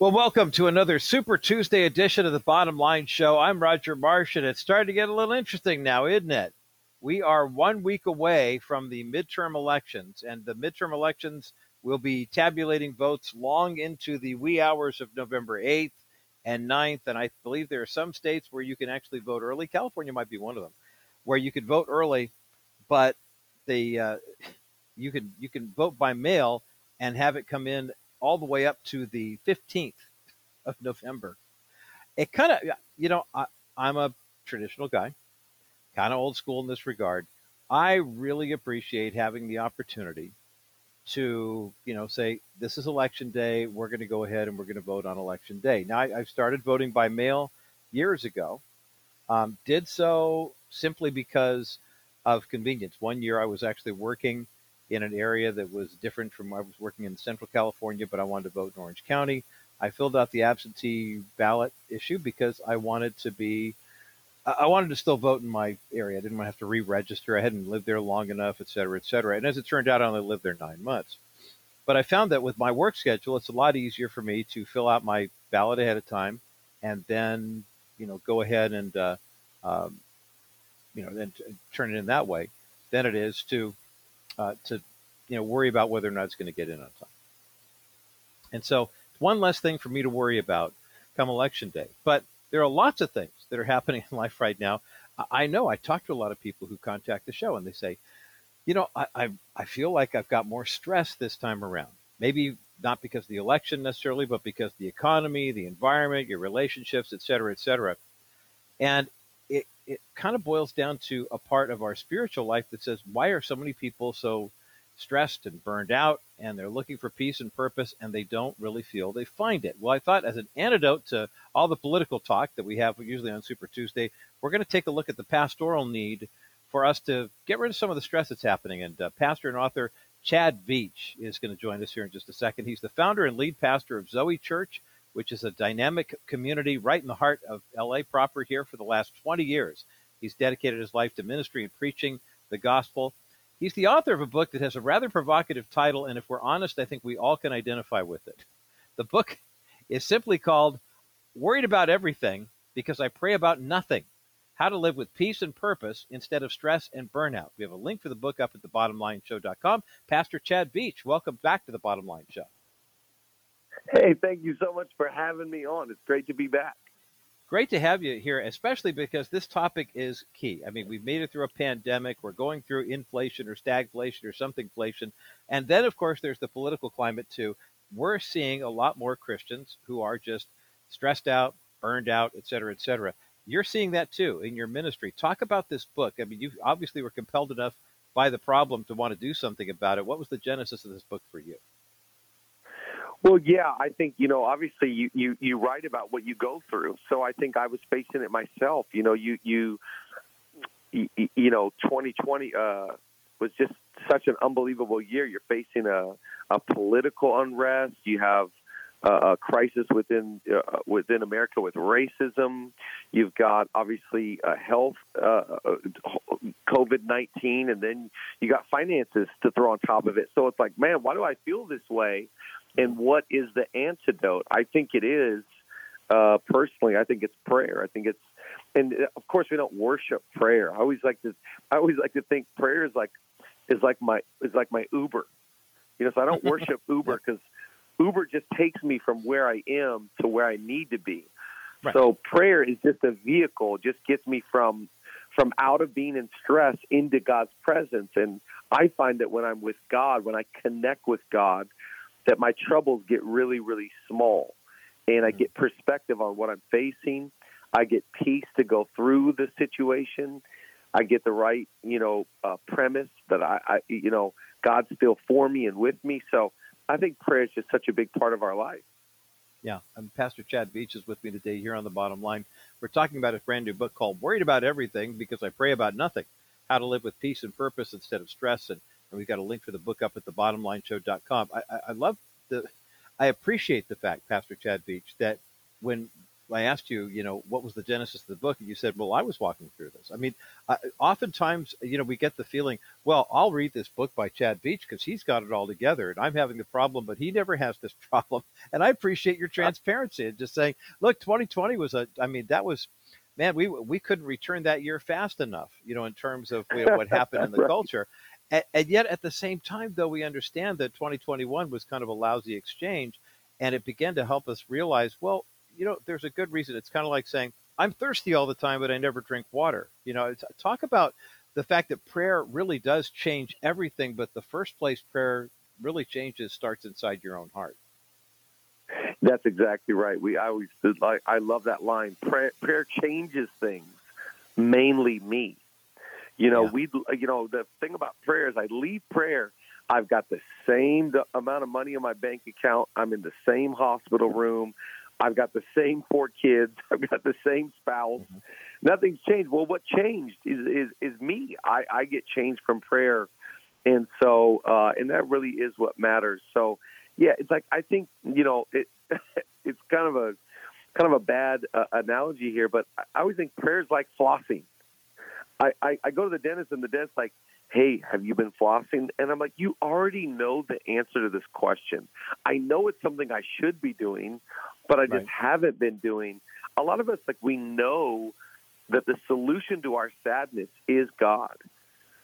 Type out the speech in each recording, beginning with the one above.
Well, welcome to another Super Tuesday edition of the Bottom Line Show. I'm Roger Marsh, and it's starting to get a little interesting now, isn't it? We are one week away from the midterm elections, and the midterm elections will be tabulating votes long into the wee hours of November 8th and 9th. And I believe there are some states where you can actually vote early. California might be one of them, where you could vote early, but the uh, you can you can vote by mail and have it come in all the way up to the 15th of November. It kind of, you know, I, I'm a traditional guy, kind of old school in this regard. I really appreciate having the opportunity to, you know, say, this is election day. We're going to go ahead and we're going to vote on election day. Now, I, I started voting by mail years ago. Um, did so simply because of convenience. One year I was actually working in an area that was different from I was working in Central California, but I wanted to vote in Orange County. I filled out the absentee ballot issue because I wanted to be, I wanted to still vote in my area. I didn't want to have to re-register. I hadn't lived there long enough, et cetera, et cetera. And as it turned out, I only lived there nine months. But I found that with my work schedule, it's a lot easier for me to fill out my ballot ahead of time, and then you know go ahead and uh, um, you know then turn it in that way than it is to uh, to you know worry about whether or not it's going to get in on time. And so one less thing for me to worry about come election day. But there are lots of things that are happening in life right now. I know I talk to a lot of people who contact the show and they say, you know, I, I, I feel like I've got more stress this time around. Maybe not because of the election necessarily, but because the economy, the environment, your relationships, et cetera, et cetera. And it, kind of boils down to a part of our spiritual life that says, why are so many people so stressed and burned out and they're looking for peace and purpose and they don't really feel they find it. Well, I thought as an antidote to all the political talk that we have usually on Super Tuesday, we're going to take a look at the pastoral need for us to get rid of some of the stress that's happening. And uh, pastor and author Chad Veach is going to join us here in just a second. He's the founder and lead pastor of Zoe Church, which is a dynamic community right in the heart of LA proper here for the last 20 years. He's dedicated his life to ministry and preaching the gospel. He's the author of a book that has a rather provocative title, and if we're honest, I think we all can identify with it. The book is simply called Worried About Everything Because I Pray About Nothing How to Live with Peace and Purpose Instead of Stress and Burnout. We have a link for the book up at thebottomlineshow.com. Pastor Chad Veach, welcome back to the Bottom Line Show. Hey, thank you so much for having me on. It's great to be back great to have you here, especially because this topic is key. I mean, we've made it through a pandemic. We're going through inflation or stagflation or something inflation. And then, of course, there's the political climate, too. We're seeing a lot more Christians who are just stressed out, burned out, et cetera, et cetera. You're seeing that, too, in your ministry. Talk about this book. I mean, you obviously were compelled enough by the problem to want to do something about it. What was the genesis of this book for you? Well, yeah, I think you know. Obviously, you you you write about what you go through. So I think I was facing it myself. You know, you you you, you know, 2020 uh, was just such an unbelievable year. You're facing a a political unrest. You have uh, a crisis within uh, within America with racism. You've got obviously uh, health, uh, COVID nineteen, and then you got finances to throw on top of it. So it's like, man, why do I feel this way? And what is the antidote? I think it is uh, personally. I think it's prayer. I think it's, and uh, of course we don't worship prayer. I always like to, I always like to think prayer is like, is like my is like my Uber. You know, so I don't worship Uber because Uber just takes me from where I am to where I need to be. Right. So prayer is just a vehicle, just gets me from from out of being in stress into God's presence. And I find that when I'm with God, when I connect with God, that my troubles get really, really small and I get perspective on what I'm facing. I get peace to go through the situation. I get the right, you know, uh, premise that I, I, you know, God's still for me and with me. So I think prayer is just such a big part of our life. Yeah, and Pastor Chad Veach is with me today here on the bottom line. We're talking about a brand new book called Worried About Everything Because I Pray About Nothing How to Live with Peace and Purpose Instead of Stress and and we've got a link for the book up at the thebottomlineshow.com. I, I, I love the, I appreciate the fact, Pastor Chad Veach, that when I asked you, you know, what was the genesis of the book, and you said, well, I was walking through this. I mean, uh, oftentimes, you know, we get the feeling, well, I'll read this book by Chad Veach because he's got it all together, and I'm having the problem, but he never has this problem. And I appreciate your transparency and just saying, look, 2020 was a, I mean, that was, man, we we couldn't return that year fast enough, you know, in terms of you know, what happened in the right. culture. And, and yet, at the same time, though, we understand that 2021 was kind of a lousy exchange, and it began to help us realize, well, you know, there's a good reason. It's kind of like saying, I'm thirsty all the time, but I never drink water. You know, talk about the fact that prayer really does change everything, but the first place prayer really changes starts inside your own heart. That's exactly right. We I always like I love that line. Prayer, prayer changes things, mainly me. You know, yeah. we you know the thing about prayer is I leave prayer. I've got the same amount of money in my bank account. I'm in the same hospital room. I've got the same four kids. I've got the same spouse. Mm-hmm. Nothing's changed. Well, what changed is is, is me. I, I get changed from prayer, and so uh, and that really is what matters. So yeah, it's like I think you know it. it's kind of a kind of a bad uh, analogy here, but I always think prayer is like flossing. I, I, I go to the dentist and the dentist like, hey, have you been flossing? And I'm like, you already know the answer to this question. I know it's something I should be doing, but I just right. haven't been doing. A lot of us, like, we know that the solution to our sadness is God.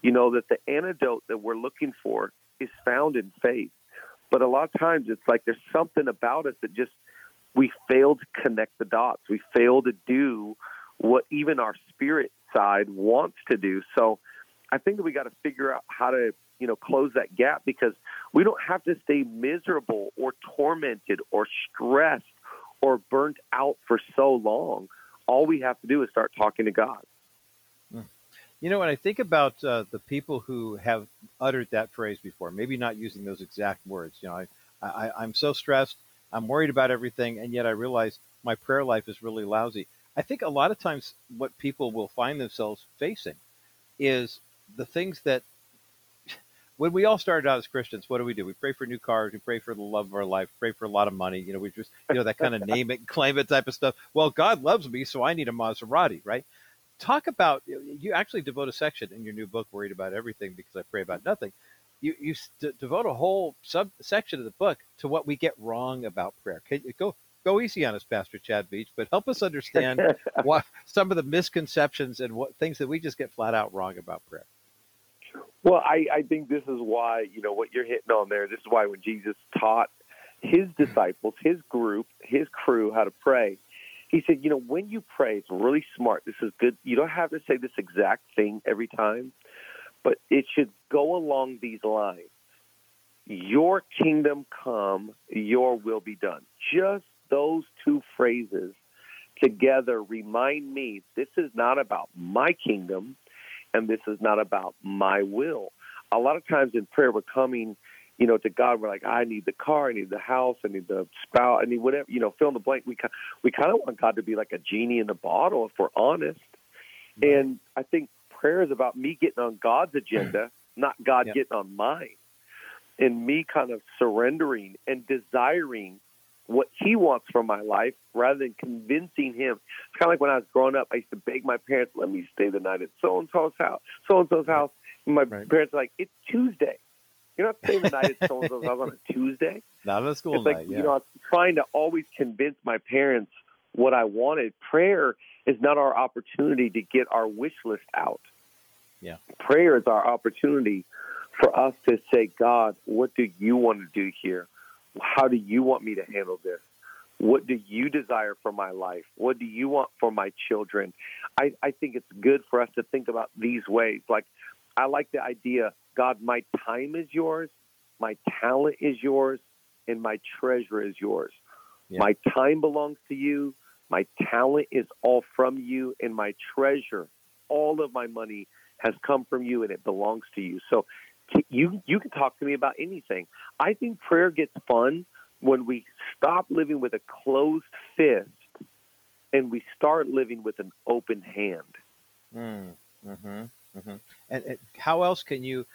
You know, that the antidote that we're looking for is found in faith. But a lot of times it's like there's something about us that just, we fail to connect the dots. We fail to do what even our spirit side wants to do. So I think that we got to figure out how to, you know, close that gap because we don't have to stay miserable or tormented or stressed or burnt out for so long. All we have to do is start talking to God. Hmm. You know, when I think about uh, the people who have uttered that phrase before, maybe not using those exact words, you know, I, I, I'm so stressed, I'm worried about everything, and yet I realize my prayer life is really lousy. I think a lot of times what people will find themselves facing is the things that when we all started out as Christians, what do we do? We pray for new cars, we pray for the love of our life, pray for a lot of money. You know, we just, you know, that kind of name it, claim it type of stuff. Well, God loves me, so I need a Maserati, right? Talk about, you actually devote a section in your new book, Worried About Everything, because I pray about nothing. You, you devote a whole subsection of the book to what we get wrong about prayer. Can you go, go easy on us, Pastor Chad Veach, but help us understand what some of the misconceptions and what things that we just get flat out wrong about prayer. Well, I, I think this is why, you know, what you're hitting on there, this is why when Jesus taught his mm-hmm. disciples, his group, his crew how to pray, he said, you know, when you pray, it's really smart. This is good. You don't have to say this exact thing every time, but it should go along these lines. Your kingdom come, your will be done. Just those two phrases together remind me this is not about my kingdom and this is not about my will. A lot of times in prayer, we're coming, you know, to God. We're like, I need the car, I need the house, I need the spouse, I need whatever, you know, fill in the blank. We we kind of want God to be like a genie in the bottle if we're honest. And I think prayer is about me getting on God's agenda, not God yep. getting on mine, and me kind of surrendering and desiring what he wants from my life rather than convincing him. It's kind of like when I was growing up, I used to beg my parents, let me stay the night at so and so's house, so and so's house. And my right. parents are like, it's Tuesday. You're not staying the night at so and so's house on a Tuesday. Not on a school it's night. Like, yeah. You know, I'm trying to always convince my parents what I wanted. Prayer is not our opportunity to get our wish list out. Yeah. Prayer is our opportunity for us to say, God, what do you want to do here? How do you want me to handle this? What do you desire for my life? What do you want for my children? I, I think it's good for us to think about these ways. Like, I like the idea God, my time is yours, my talent is yours, and my treasure is yours. Yeah. My time belongs to you, my talent is all from you, and my treasure, all of my money has come from you and it belongs to you. So you you can talk to me about anything. I think prayer gets fun when we stop living with a closed fist and we start living with an open hand. Mm, hmm mm-hmm. And, and, how else can you,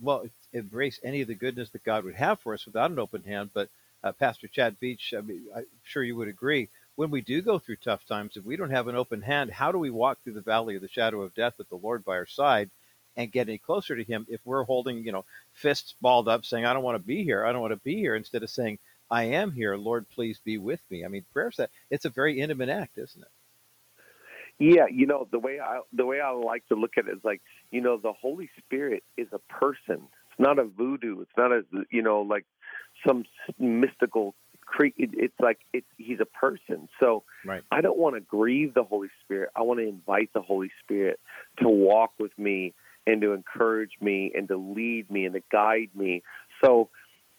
well, embrace any of the goodness that God would have for us without an open hand? But uh, Pastor Chad Veach, I mean, I'm sure you would agree. when we do go through tough times, if we don't have an open hand, how do we walk through the valley of the shadow of death with the Lord by our side and get any closer to Him if we're holding, you know, fists balled up saying, I don't want to be here, I don't want to be here, instead of saying, I am here, Lord, please be with me. I mean, prayer's that it's a very intimate act, isn't it? Yeah, you know the way I the way I like to look at it is like you know the Holy Spirit is a person. It's not a voodoo. It's not a you know like some mystical creature. it's like it, he's a person. So right. I don't want to grieve the Holy Spirit. I want to invite the Holy Spirit to walk with me and to encourage me and to lead me and to guide me. So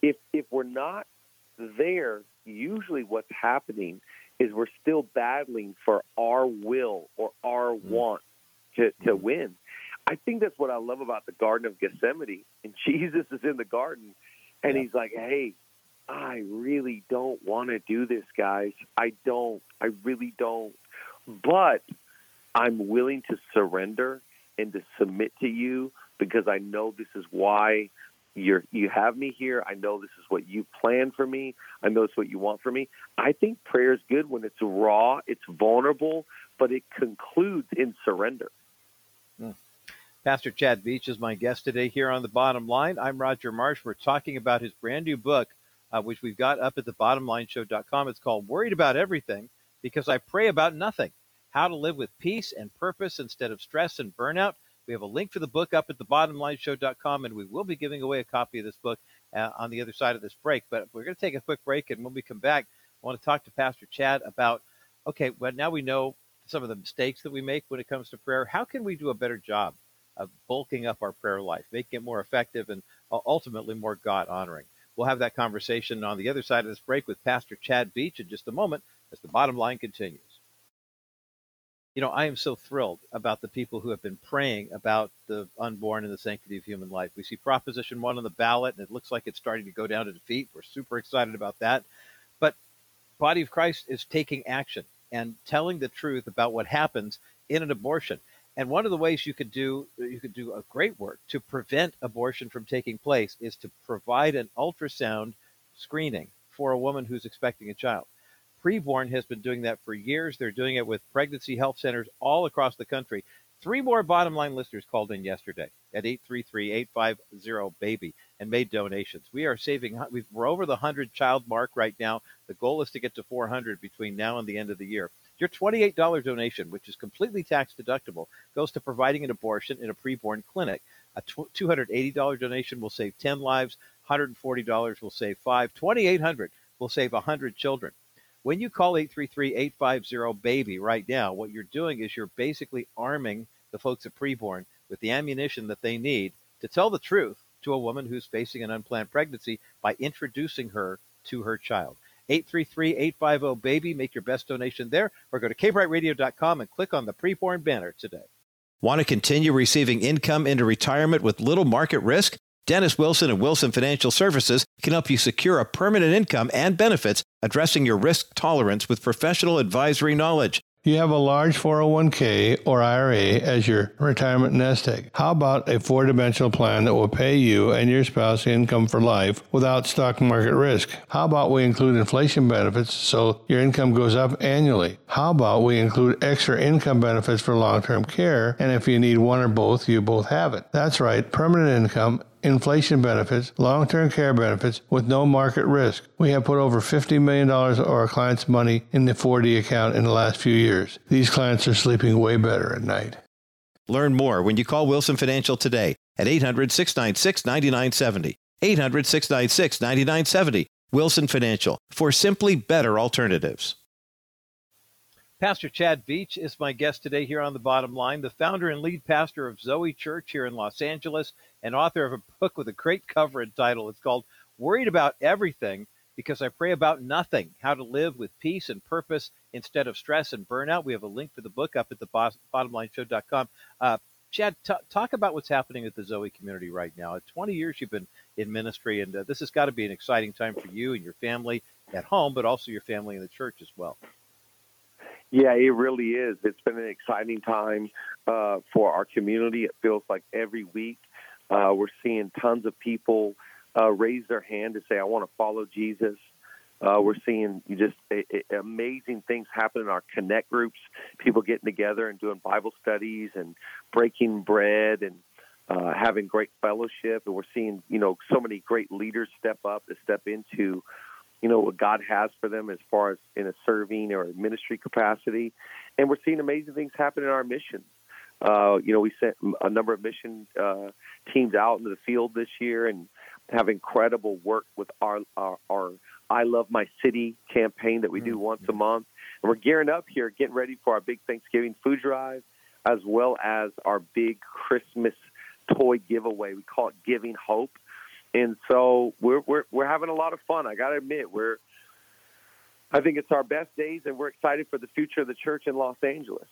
if if we're not there, usually what's happening is we're still battling for our will or our mm. want to, to mm. win. I think that's what I love about the Garden of Gethsemane. And Jesus is in the garden and yeah. he's like, hey, I really don't want to do this, guys. I don't. I really don't. But I'm willing to surrender and to submit to you because I know this is why you're you have me here. I know this is what you plan for me. I know it's what you want for me. I think prayer is good when it's raw, it's vulnerable, but it concludes in surrender. Hmm. Pastor Chad Veach is my guest today here on the Bottom Line. I'm Roger Marsh. We're talking about his brand new book, uh, which we've got up at the bottomlineshow.com. It's called Worried About Everything Because I Pray About Nothing How to Live with Peace and Purpose Instead of Stress and Burnout. We have a link for the book up at the bottomlineshow.com, and we will be giving away a copy of this book uh, on the other side of this break. But we're going to take a quick break, and when we come back, I want to talk to Pastor Chad about okay, well, now we know some of the mistakes that we make when it comes to prayer. How can we do a better job of bulking up our prayer life, making it more effective, and ultimately more God honoring? We'll have that conversation on the other side of this break with Pastor Chad Veach in just a moment as the bottom line continues. You know, I am so thrilled about the people who have been praying about the unborn and the sanctity of human life. We see Proposition 1 on the ballot, and it looks like it's starting to go down to defeat. We're super excited about that. But Body of Christ is taking action and telling the truth about what happens in an abortion. And one of the ways you could do you could do a great work to prevent abortion from taking place is to provide an ultrasound screening for a woman who's expecting a child. Preborn has been doing that for years. They're doing it with pregnancy health centers all across the country. Three more bottom line listeners called in yesterday at 833-850-BABY and made donations. We are saving, we're over the 100 child mark right now. The goal is to get to 400 between now and the end of the year. Your $28 donation, which is completely tax deductible, goes to providing an abortion in a preborn clinic. A $280 donation will save 10 lives. $140 will save five. 2800 will save 100 children. When you call 833-850-BABY right now, what you're doing is you're basically arming the folks at preborn with the ammunition that they need to tell the truth to a woman who's facing an unplanned pregnancy by introducing her to her child. 833-850-BABY. Make your best donation there or go to kbrightradio.com and click on the preborn banner today. Want to continue receiving income into retirement with little market risk? Dennis Wilson and Wilson Financial Services can help you secure a permanent income and benefits addressing your risk tolerance with professional advisory knowledge. You have a large 401k or IRA as your retirement nest egg. How about a four dimensional plan that will pay you and your spouse income for life without stock market risk? How about we include inflation benefits so your income goes up annually? How about we include extra income benefits for long term care? And if you need one or both, you both have it. That's right, permanent income inflation benefits, long term care benefits with no market risk. We have put over $50 million of our clients' money in the 4D account in the last few years. These clients are sleeping way better at night. Learn more when you call Wilson Financial today at 800 696 9970. 800 696 9970. Wilson Financial for simply better alternatives. Pastor Chad Veach is my guest today here on The Bottom Line, the founder and lead pastor of Zoe Church here in Los Angeles and author of a book with a great cover and title. It's called Worried About Everything Because I Pray About Nothing How to Live with Peace and Purpose Instead of Stress and Burnout. We have a link to the book up at the bottomlineshow.com. Uh, Chad, t- talk about what's happening at the Zoe community right now. At 20 years you've been in ministry, and uh, this has got to be an exciting time for you and your family at home, but also your family in the church as well. Yeah, it really is. It's been an exciting time uh, for our community. It feels like every week uh, we're seeing tons of people uh, raise their hand to say, I want to follow Jesus. Uh, we're seeing just amazing things happen in our connect groups. People getting together and doing Bible studies and breaking bread and uh, having great fellowship. And we're seeing, you know, so many great leaders step up to step into, you know, what God has for them as far as in a serving or ministry capacity. And we're seeing amazing things happen in our mission. Uh, you know, we sent a number of mission uh, teams out into the field this year and have incredible work with our, our, our I Love My City campaign that we do mm-hmm. once a month. And we're gearing up here, getting ready for our big Thanksgiving food drive, as well as our big Christmas toy giveaway. We call it Giving Hope. And so we're we're we're having a lot of fun. I got to admit, we're I think it's our best days, and we're excited for the future of the church in Los Angeles.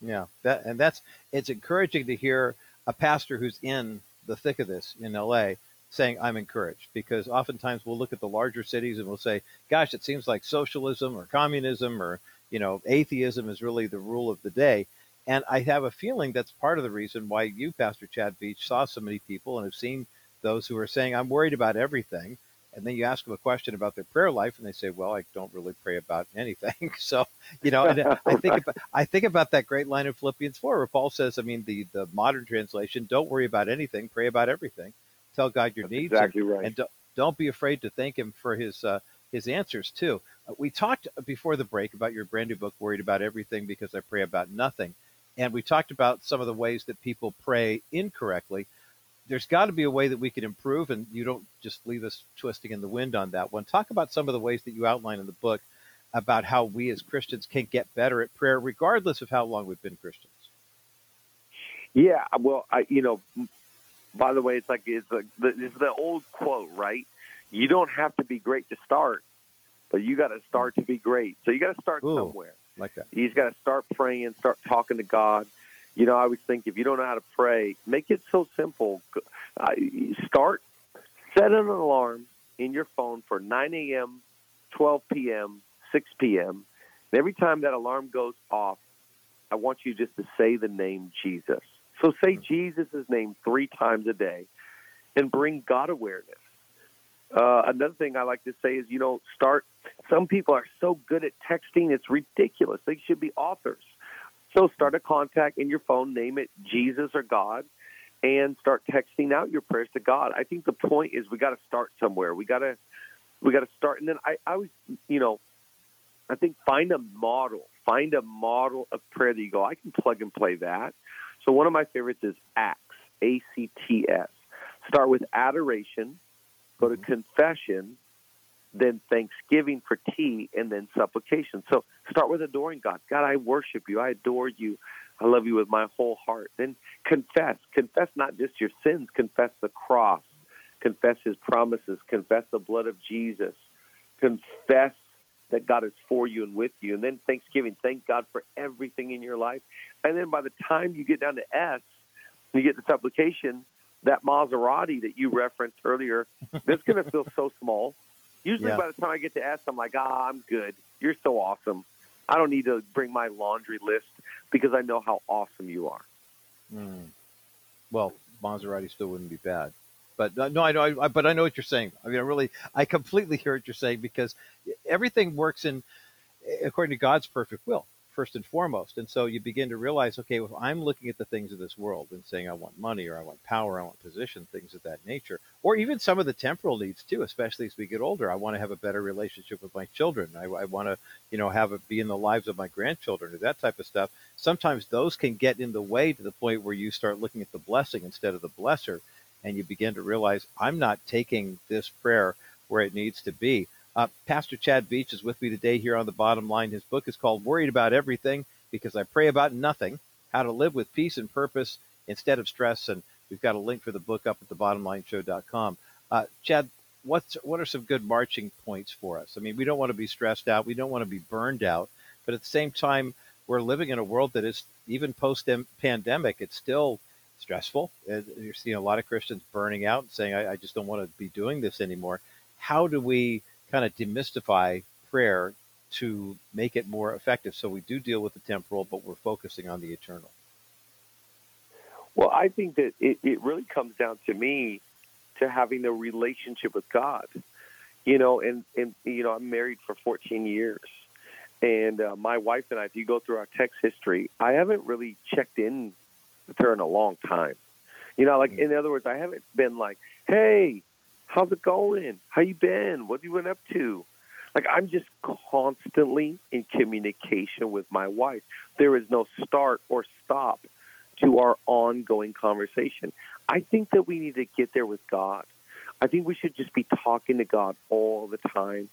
Yeah, that and that's it's encouraging to hear a pastor who's in the thick of this in LA saying I'm encouraged because oftentimes we'll look at the larger cities and we'll say, gosh, it seems like socialism or communism or you know atheism is really the rule of the day. And I have a feeling that's part of the reason why you, Pastor Chad Veach, saw so many people and have seen those who are saying, I'm worried about everything. And then you ask them a question about their prayer life, and they say, "Well, I don't really pray about anything." so, you know, and I think about, I think about that great line in Philippians four, where Paul says, "I mean, the the modern translation: Don't worry about anything, pray about everything. Tell God your That's needs, exactly and, right. and don't, don't be afraid to thank Him for His uh, His answers too." Uh, we talked before the break about your brand new book, "Worried About Everything Because I Pray About Nothing." And we talked about some of the ways that people pray incorrectly. There's got to be a way that we can improve, and you don't just leave us twisting in the wind on that one. Talk about some of the ways that you outline in the book about how we as Christians can get better at prayer, regardless of how long we've been Christians. Yeah, well, I, you know, by the way, it's like it's like the, it's the old quote, right? You don't have to be great to start, but you got to start to be great. So you got to start Ooh. somewhere like that. He's got to start praying, start talking to God. You know, I always think if you don't know how to pray, make it so simple. Uh, start, set an alarm in your phone for 9 a.m., 12 p.m., 6 p.m. And every time that alarm goes off, I want you just to say the name Jesus. So say Jesus' name three times a day and bring God awareness. Uh, another thing I like to say is, you know, start. Some people are so good at texting, it's ridiculous. They should be authors. So start a contact in your phone, name it Jesus or God, and start texting out your prayers to God. I think the point is we got to start somewhere. We got to we got to start, and then I, I was, you know, I think find a model, find a model of prayer that you go, I can plug and play that. So one of my favorites is ACTS, A C T S. Start with adoration go to mm-hmm. confession, then thanksgiving for tea, and then supplication. So start with adoring God. God, I worship you. I adore you. I love you with my whole heart. Then confess. Confess not just your sins, confess the cross, confess his promises, confess the blood of Jesus, confess that God is for you and with you. And then thanksgiving. Thank God for everything in your life. And then by the time you get down to S, you get the supplication, that Maserati that you referenced earlier, that's going to feel so small. Usually, yeah. by the time I get to S, I'm like, ah, I'm good. You're so awesome. I don't need to bring my laundry list because I know how awesome you are. Mm. Well, Maserati still wouldn't be bad, but uh, no, I know. I, but I know what you're saying. I mean, I really, I completely hear what you're saying because everything works in according to God's perfect will first and foremost. And so you begin to realize, okay, if I'm looking at the things of this world and saying I want money or I want power, I want position, things of that nature, or even some of the temporal needs too, especially as we get older. I want to have a better relationship with my children. I, I want to, you know, have it be in the lives of my grandchildren or that type of stuff. Sometimes those can get in the way to the point where you start looking at the blessing instead of the blesser, and you begin to realize I'm not taking this prayer where it needs to be. Uh, Pastor Chad Veach is with me today here on the bottom line. His book is called Worried About Everything Because I Pray About Nothing How to Live with Peace and Purpose Instead of Stress. And we've got a link for the book up at the thebottomlineshow.com. Uh, Chad, what's, what are some good marching points for us? I mean, we don't want to be stressed out, we don't want to be burned out, but at the same time, we're living in a world that is even post pandemic, it's still stressful. You're seeing a lot of Christians burning out and saying, I, I just don't want to be doing this anymore. How do we kind of demystify prayer to make it more effective. So we do deal with the temporal, but we're focusing on the eternal. Well, I think that it, it really comes down to me to having a relationship with God. You know, and and you know, I'm married for 14 years, and uh, my wife and I, if you go through our text history, I haven't really checked in with her in a long time. You know, like in other words, I haven't been like, "Hey, how's it going? How you been? What have you been up to?" Like I'm just constantly in communication with my wife. There is no start or stop to our ongoing conversation. I think that we need to get there with God. I think we should just be talking to God all the time.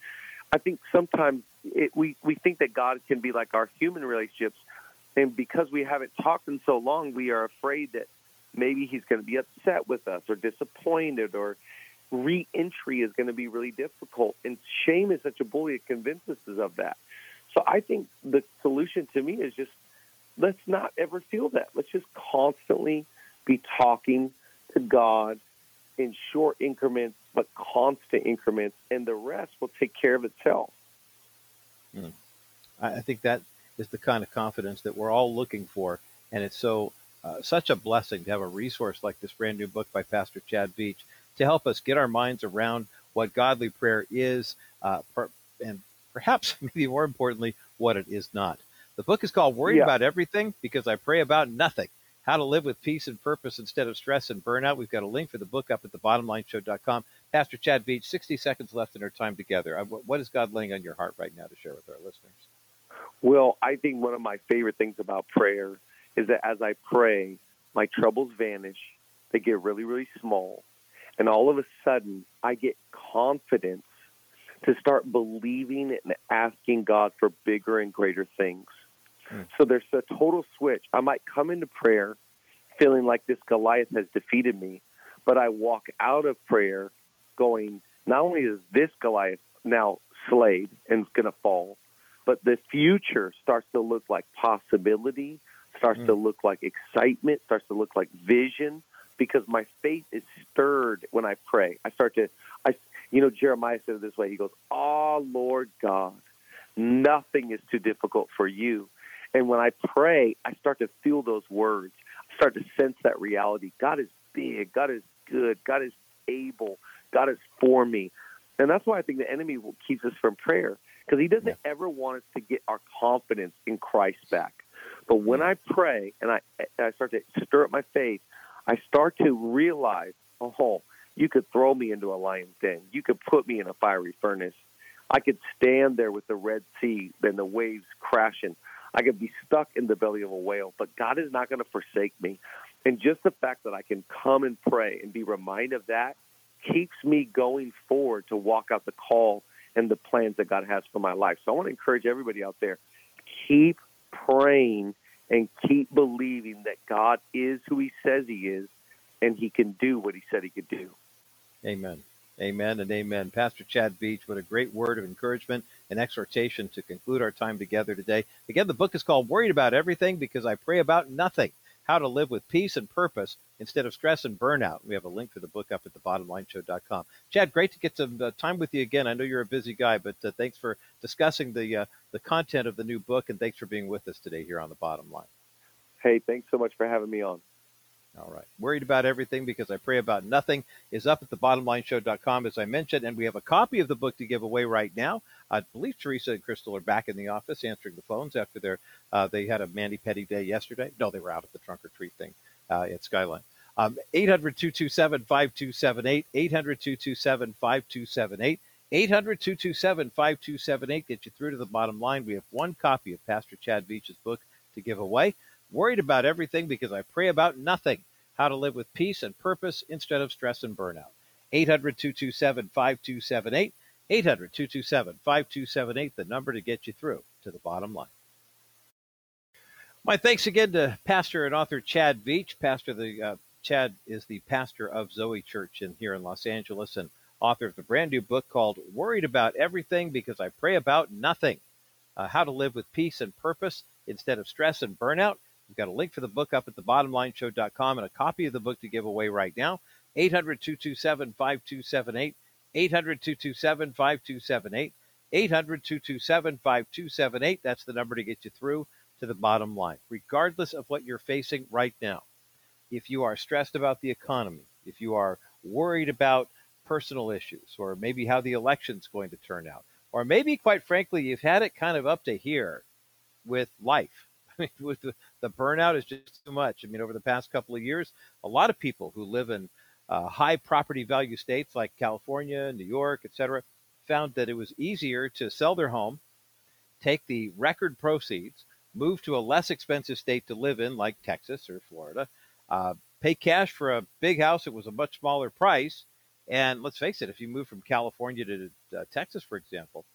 I think sometimes it, we we think that God can be like our human relationships, and because we haven't talked in so long, we are afraid that maybe He's going to be upset with us or disappointed, or re-entry is going to be really difficult. And shame is such a bully; it convinces us of that. So I think the solution to me is just let's not ever feel that. Let's just constantly be talking to God in short increments, but constant increments, and the rest will take care of itself. Mm. I think that is the kind of confidence that we're all looking for, and it's so uh, such a blessing to have a resource like this brand new book by Pastor Chad Veach to help us get our minds around what godly prayer is, uh, per- and perhaps maybe more importantly, what it is not. The book is called Worried Yeah. About Everything Because I Pray About Nothing How to Live with Peace and Purpose Instead of Stress and Burnout. We've got a link for the book up at the thebottomlineshow.com. Pastor Chad Veach, 60 seconds left in our time together. What is God laying on your heart right now to share with our listeners? Well, I think one of my favorite things about prayer is that as I pray, my troubles vanish. They get really, really small. And all of a sudden, I get confidence to start believing and asking God for bigger and greater things. Mm. So there's a total switch. I might come into prayer feeling like this Goliath has defeated me, but I walk out of prayer going, not only is this Goliath now slayed and going to fall, but the future starts to look like possibility, starts Mm. to look like excitement, starts to look like vision, because my faith is stirred when I pray. I start to, I, you know, Jeremiah said it this way. He goes, "Oh Lord God, nothing is too difficult for you." And when I pray, I start to feel those words. I start to sense that reality. God is big. God is good. God is able. God is for me. And that's why I think the enemy keeps us from prayer because he doesn't ever want us to get our confidence in Christ back. But when I pray and I, I start to stir up my faith, I start to realize, oh, you could throw me into a lion's den. You could put me in a fiery furnace. I could stand there with the Red Sea and the waves crashing. I could be stuck in the belly of a whale, but God is not going to forsake me. And just the fact that I can come and pray and be reminded of that keeps me going forward to walk out the call and the plans that God has for my life. So I want to encourage everybody out there keep praying and keep believing that God is who he says he is and he can do what he said he could do. Amen. Amen and amen. Pastor Chad Veach, what a great word of encouragement and exhortation to conclude our time together today. Again, the book is called Worried About Everything Because I Pray About Nothing How to Live with Peace and Purpose Instead of Stress and Burnout. We have a link for the book up at thebottomlineshow.com. Chad, great to get some uh, time with you again. I know you're a busy guy, but uh, thanks for discussing the, uh, the content of the new book and thanks for being with us today here on The Bottom Line. Hey, thanks so much for having me on. All right. Worried about everything because I pray about nothing is up at the thebottomlineshow.com, as I mentioned, and we have a copy of the book to give away right now. I believe Teresa and Crystal are back in the office answering the phones after their uh, they had a Mandy Petty day yesterday. No, they were out at the trunk or treat thing uh, at Skyline. Um, 800 227 5278. 800 227 5278. 800 227 5278. Get you through to the bottom line. We have one copy of Pastor Chad Veach's book to give away. Worried about everything because I pray about nothing. How to live with peace and purpose instead of stress and burnout. 800 227 5278. 800 227 5278, the number to get you through to the bottom line. My thanks again to pastor and author Chad Veach. Pastor the uh, Chad is the pastor of Zoe Church in here in Los Angeles and author of the brand new book called Worried About Everything Because I Pray About Nothing. Uh, how to live with peace and purpose instead of stress and burnout. We've got a link for the book up at thebottomlineshow.com and a copy of the book to give away right now. 800 227 5278. 800 227 5278. 800 227 5278. That's the number to get you through to the bottom line, regardless of what you're facing right now. If you are stressed about the economy, if you are worried about personal issues, or maybe how the election's going to turn out, or maybe, quite frankly, you've had it kind of up to here with life. Mean, with the, the burnout is just too much. I mean, over the past couple of years, a lot of people who live in uh, high property value states like California, New York, et cetera, found that it was easier to sell their home, take the record proceeds, move to a less expensive state to live in, like Texas or Florida, uh, pay cash for a big house. It was a much smaller price. And let's face it, if you move from California to uh, Texas, for example,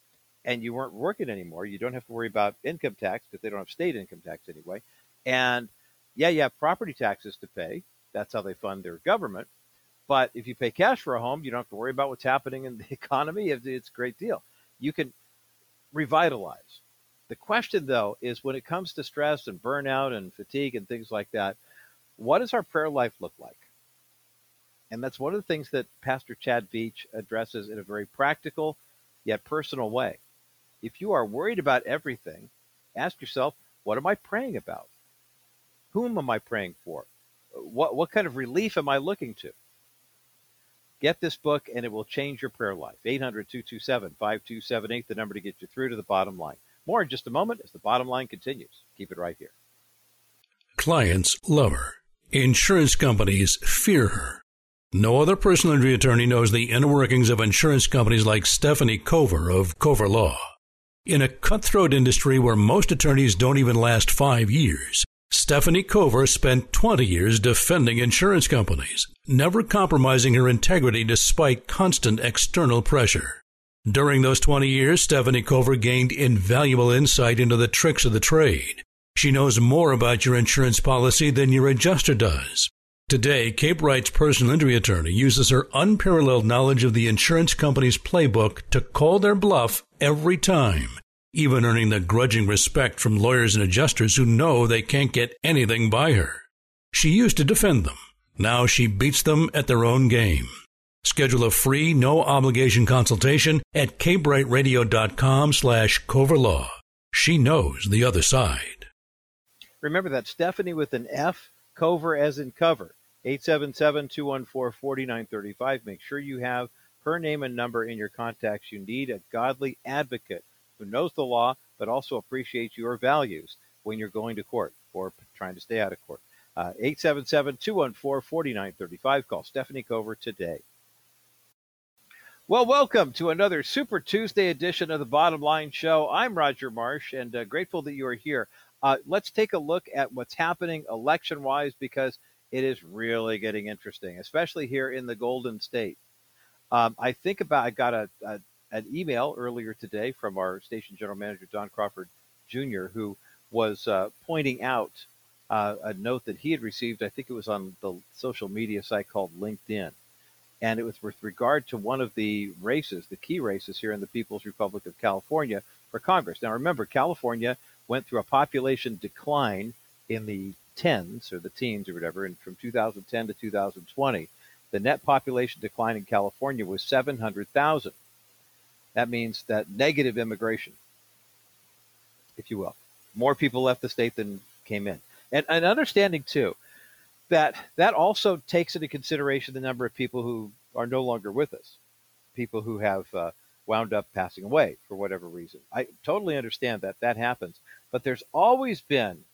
and you weren't working anymore, you don't have to worry about income tax because they don't have state income tax anyway. And yeah, you have property taxes to pay. That's how they fund their government. But if you pay cash for a home, you don't have to worry about what's happening in the economy. It's a great deal. You can revitalize. The question, though, is when it comes to stress and burnout and fatigue and things like that, what does our prayer life look like? And that's one of the things that Pastor Chad Veach addresses in a very practical yet personal way. If you are worried about everything, ask yourself, what am I praying about? Whom am I praying for? What, what kind of relief am I looking to? Get this book and it will change your prayer life. 800 227 5278, the number to get you through to the bottom line. More in just a moment as the bottom line continues. Keep it right here. Clients love her. Insurance companies fear her. No other personal injury attorney knows the inner workings of insurance companies like Stephanie Cover of Cover Law. In a cutthroat industry where most attorneys don't even last five years, Stephanie Cover spent 20 years defending insurance companies, never compromising her integrity despite constant external pressure. During those 20 years, Stephanie Cover gained invaluable insight into the tricks of the trade. She knows more about your insurance policy than your adjuster does. Today, Cape Wright's personal injury attorney uses her unparalleled knowledge of the insurance company's playbook to call their bluff every time even earning the grudging respect from lawyers and adjusters who know they can't get anything by her. She used to defend them. Now she beats them at their own game. Schedule a free, no obligation consultation at capebrightradio.com slash coverlaw. She knows the other side. Remember that Stephanie with an F, cover as in cover. 877-214-4935. Make sure you have her name and number in your contacts. You need a godly advocate who knows the law but also appreciates your values when you're going to court or trying to stay out of court. Uh, 877 214 4935. Call Stephanie Cover today. Well, welcome to another Super Tuesday edition of the Bottom Line Show. I'm Roger Marsh and uh, grateful that you are here. Uh, let's take a look at what's happening election wise because it is really getting interesting, especially here in the Golden State. Um, I think about, I got a, a, an email earlier today from our station general manager, Don Crawford Jr., who was uh, pointing out uh, a note that he had received. I think it was on the social media site called LinkedIn. And it was with regard to one of the races, the key races here in the People's Republic of California for Congress. Now, remember, California went through a population decline in the tens or the teens or whatever, and from 2010 to 2020, the net population decline in California was 700,000. That means that negative immigration, if you will. More people left the state than came in. And, and understanding, too, that that also takes into consideration the number of people who are no longer with us, people who have uh, wound up passing away for whatever reason. I totally understand that that happens. But there's always been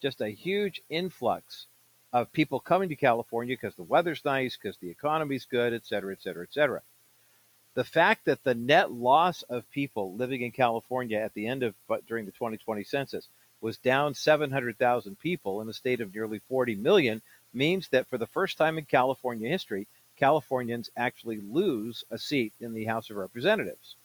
just a huge influx of people coming to California because the weather's nice, because the economy's good, et cetera, et cetera, et cetera the fact that the net loss of people living in California at the end of during the 2020 census was down 700,000 people in a state of nearly 40 million means that for the first time in California history, Californians actually lose a seat in the House of Representatives.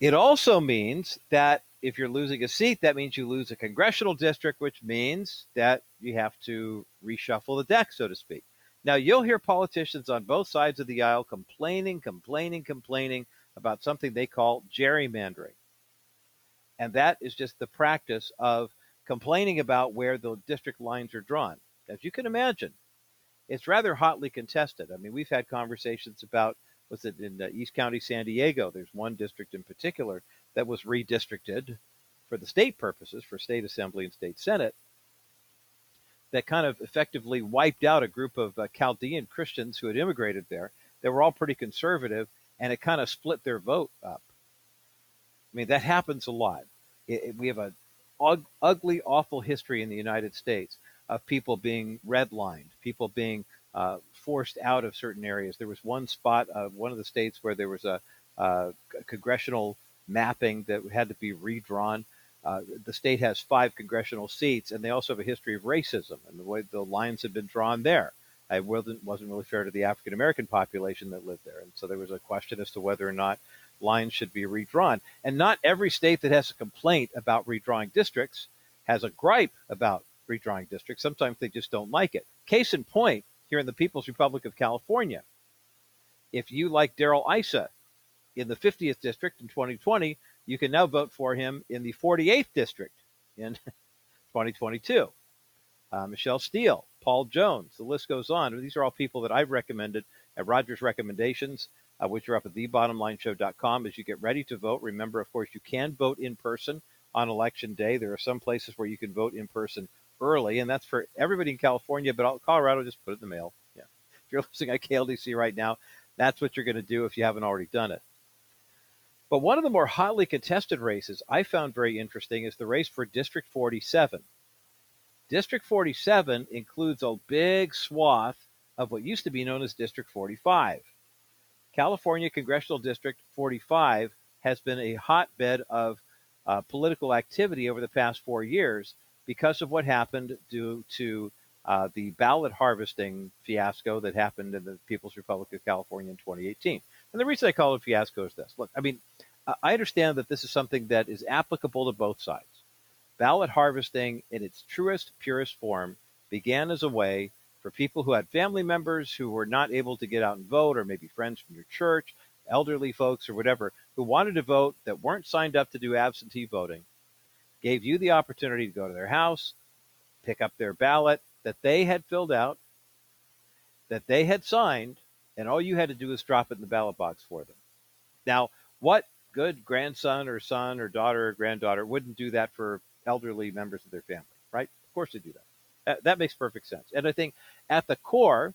It also means that if you're losing a seat, that means you lose a congressional district, which means that you have to reshuffle the deck, so to speak. Now, you'll hear politicians on both sides of the aisle complaining, complaining, complaining about something they call gerrymandering. And that is just the practice of complaining about where the district lines are drawn. As you can imagine, it's rather hotly contested. I mean, we've had conversations about, was it in uh, East County, San Diego? There's one district in particular that was redistricted for the state purposes, for state assembly and state senate that kind of effectively wiped out a group of uh, Chaldean Christians who had immigrated there. They were all pretty conservative, and it kind of split their vote up. I mean, that happens a lot. It, it, we have a ug- ugly, awful history in the United States of people being redlined, people being uh, forced out of certain areas. There was one spot of one of the states where there was a, a congressional mapping that had to be redrawn. Uh, the state has five congressional seats, and they also have a history of racism and the way the lines had been drawn there. It wasn't wasn't really fair to the African American population that lived there, and so there was a question as to whether or not lines should be redrawn. And not every state that has a complaint about redrawing districts has a gripe about redrawing districts. Sometimes they just don't like it. Case in point, here in the People's Republic of California, if you like Darrell Issa in the 50th district in 2020, you can now vote for him in the 48th district in 2022. Uh, Michelle Steel, Paul Jones, the list goes on. These are all people that I've recommended at Rogers Recommendations, uh, which are up at thebottomlineshow.com. As you get ready to vote, remember, of course, you can vote in person on election day. There are some places where you can vote in person early, and that's for everybody in California, but Colorado, just put it in the mail. Yeah. If you're listening at KLDC right now, that's what you're going to do if you haven't already done it. But one of the more hotly contested races I found very interesting is the race for District 47. District 47 includes a big swath of what used to be known as District 45. California Congressional District 45 has been a hotbed of uh, political activity over the past four years because of what happened due to uh, the ballot harvesting fiasco that happened in the People's Republic of California in 2018. And the reason I call it fiasco is this. Look, I mean, I understand that this is something that is applicable to both sides. Ballot harvesting, in its truest, purest form, began as a way for people who had family members who were not able to get out and vote, or maybe friends from your church, elderly folks, or whatever, who wanted to vote that weren't signed up to do absentee voting, gave you the opportunity to go to their house, pick up their ballot that they had filled out, that they had signed, and all you had to do was drop it in the ballot box for them. Now, what good grandson or son or daughter or granddaughter wouldn't do that for elderly members of their family, right? Of course they do that. That, makes perfect sense. And I think at the core,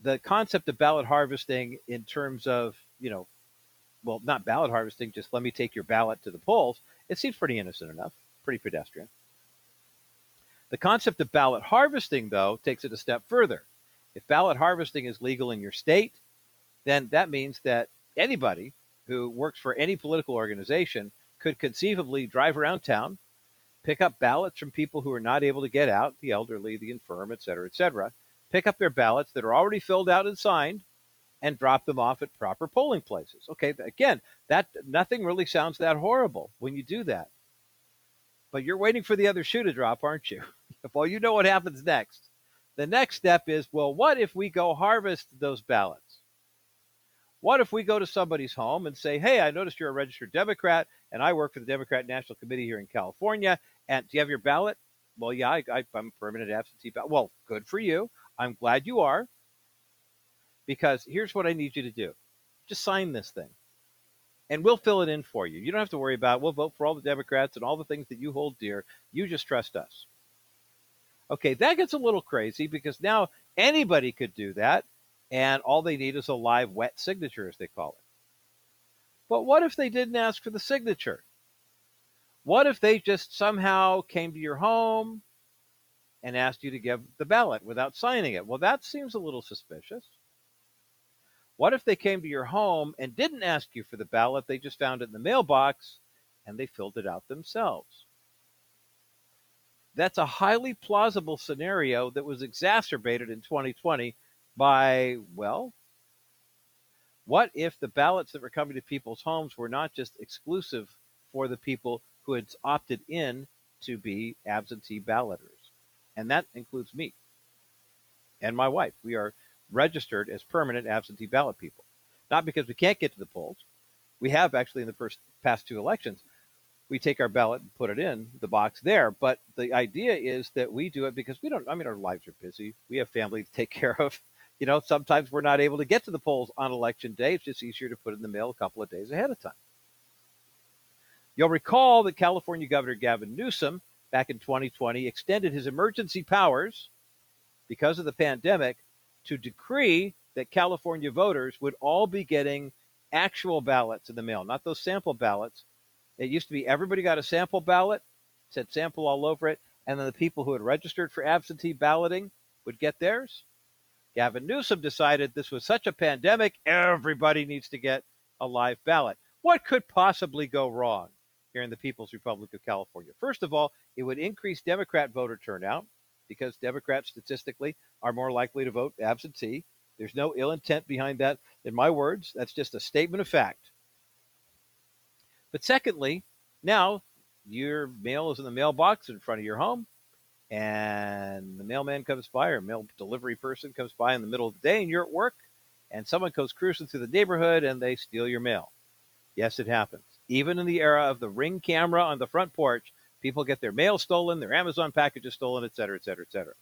the concept of ballot harvesting in terms of, you know, well, not ballot harvesting, just let me take your ballot to the polls, it seems pretty innocent enough, pretty pedestrian. The concept of ballot harvesting, though, takes it a step further. If ballot harvesting is legal in your state, then that means that anybody who works for any political organization could conceivably drive around town, pick up ballots from people who are not able to get out, the elderly, the infirm, et cetera, et cetera, pick up their ballots that are already filled out and signed, and drop them off at proper polling places. Okay, again, that nothing really sounds that horrible when you do that. But you're waiting for the other shoe to drop, aren't you? well, you know what happens next. The next step is, well, what if we go harvest those ballots? What if we go to somebody's home and say, hey, I noticed you're a registered Democrat and I work for the Democrat National Committee here in California. And do you have your ballot? Well, yeah, I, I, I'm a permanent absentee ballot. Well, good for you. I'm glad you are. Because here's what I need you to do just sign this thing and we'll fill it in for you. You don't have to worry about it. We'll vote for all the Democrats and all the things that you hold dear. You just trust us. Okay, that gets a little crazy because now anybody could do that and all they need is a live wet signature, as they call it. But what if they didn't ask for the signature? What if they just somehow came to your home and asked you to give the ballot without signing it? Well, that seems a little suspicious. What if they came to your home and didn't ask you for the ballot? They just found it in the mailbox and they filled it out themselves. That's a highly plausible scenario that was exacerbated in 2020 by, well, what if the ballots that were coming to people's homes were not just exclusive for the people who had opted in to be absentee balloters? And that includes me and my wife. We are registered as permanent absentee ballot people. Not because we can't get to the polls. We have actually in the first past two elections. We take our ballot and put it in the box there. But the idea is that we do it because we don't, I mean, our lives are busy. We have family to take care of you know, sometimes we're not able to get to the polls on election day. It's just easier to put in the mail a couple of days ahead of time. You'll recall that California Governor Gavin Newsom, back in 2020, extended his emergency powers because of the pandemic to decree that California voters would all be getting actual ballots in the mail, not those sample ballots. It used to be everybody got a sample ballot, said sample all over it, and then the people who had registered for absentee balloting would get theirs. Gavin Newsom decided this was such a pandemic, everybody needs to get a live ballot. What could possibly go wrong here in the People's Republic of California? First of all, it would increase Democrat voter turnout because Democrats statistically are more likely to vote absentee. There's no ill intent behind that. In my words, that's just a statement of fact. But secondly, now your mail is in the mailbox in front of your home, and the mailman comes by or mail delivery person comes by in the middle of the day and you're at work, and someone goes cruising through the neighborhood and they steal your mail. Yes, it happens. Even in the era of the ring camera on the front porch, people get their mail stolen, their Amazon packages stolen, et cetera, et cetera, et cetera.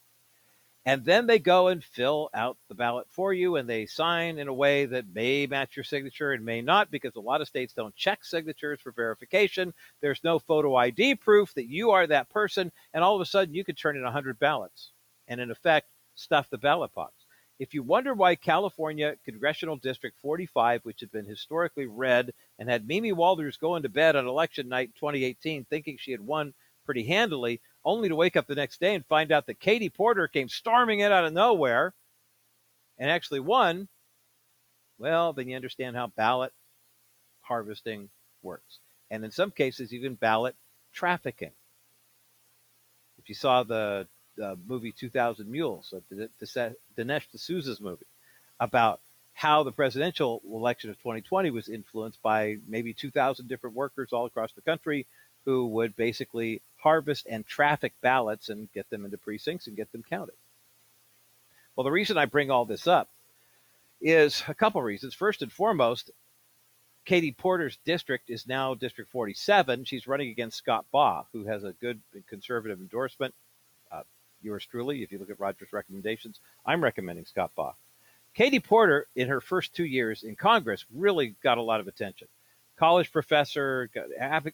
And then they go and fill out the ballot for you and they sign in a way that may match your signature and may not because a lot of states don't check signatures for verification. There's no photo ID proof that you are that person. And all of a sudden, you could turn in 100 ballots and, in effect, stuff the ballot box. If you wonder why California Congressional District 45, which had been historically red and had Mimi Walters going to bed on election night 2018 thinking she had won pretty handily, only to wake up the next day and find out that Katie Porter came storming in out of nowhere and actually won, well, then you understand how ballot harvesting works. And in some cases, even ballot trafficking. If you saw the, the movie 2000 Mules, Dinesh D'Souza's movie, about how the presidential election of 2020 was influenced by maybe 2,000 different workers all across the country who would basically harvest and traffic ballots and get them into precincts and get them counted. Well, the reason I bring all this up is a couple reasons. First and foremost, Katie Porter's district is now District 47. She's running against Scott Baugh, who has a good conservative endorsement. Uh, yours truly, if you look at Roger's recommendations, I'm recommending Scott Baugh. Katie Porter, in her first two years in Congress, really got a lot of attention college professor,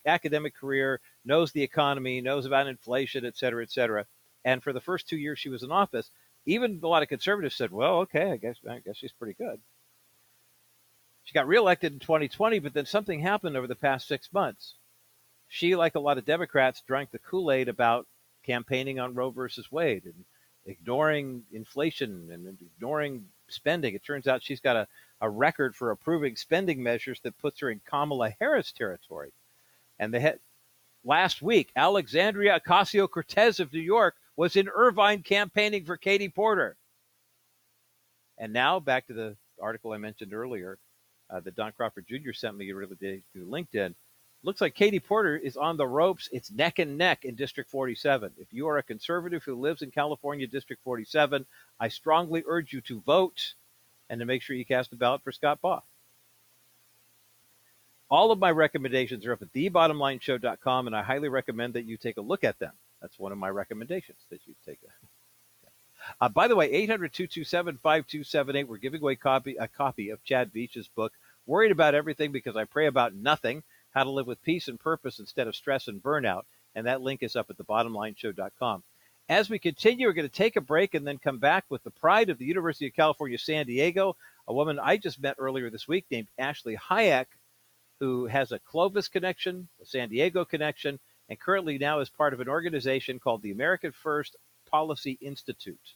academic career, knows the economy, knows about inflation, et cetera, et cetera. And for the first two years she was in office, even a lot of conservatives said, "Well, okay, I guess I guess she's pretty good." She got reelected in 2020, but then something happened over the past six months. She, like a lot of Democrats, drank the Kool-Aid about campaigning on Roe versus Wade and ignoring inflation and ignoring spending. It turns out she's got a a record for approving spending measures that puts her in Kamala Harris territory. And they had last week, Alexandria Ocasio Cortez of New York was in Irvine campaigning for Katie Porter. And now back to the article I mentioned earlier uh, that Don Crawford Jr. sent me really through LinkedIn. Looks like Katie Porter is on the ropes. It's neck and neck in District 47. If you are a conservative who lives in California, District 47, I strongly urge you to vote and to make sure you cast a ballot for Scott Baugh. All of my recommendations are up at thebottomlineshow.com, and I highly recommend that you take a look at them. That's one of my recommendations that you take a. Uh, by the way, 800 227 5278. We're giving away copy, a copy of Chad Veach's book, Worried About Everything Because I Pray About Nothing How to Live with Peace and Purpose Instead of Stress and Burnout. And that link is up at thebottomlineshow.com. As we continue, we're going to take a break and then come back with the pride of the University of California, San Diego, a woman I just met earlier this week named Ashley Hayek, who has a Clovis connection, a San Diego connection, and currently now is part of an organization called the American First Policy Institute.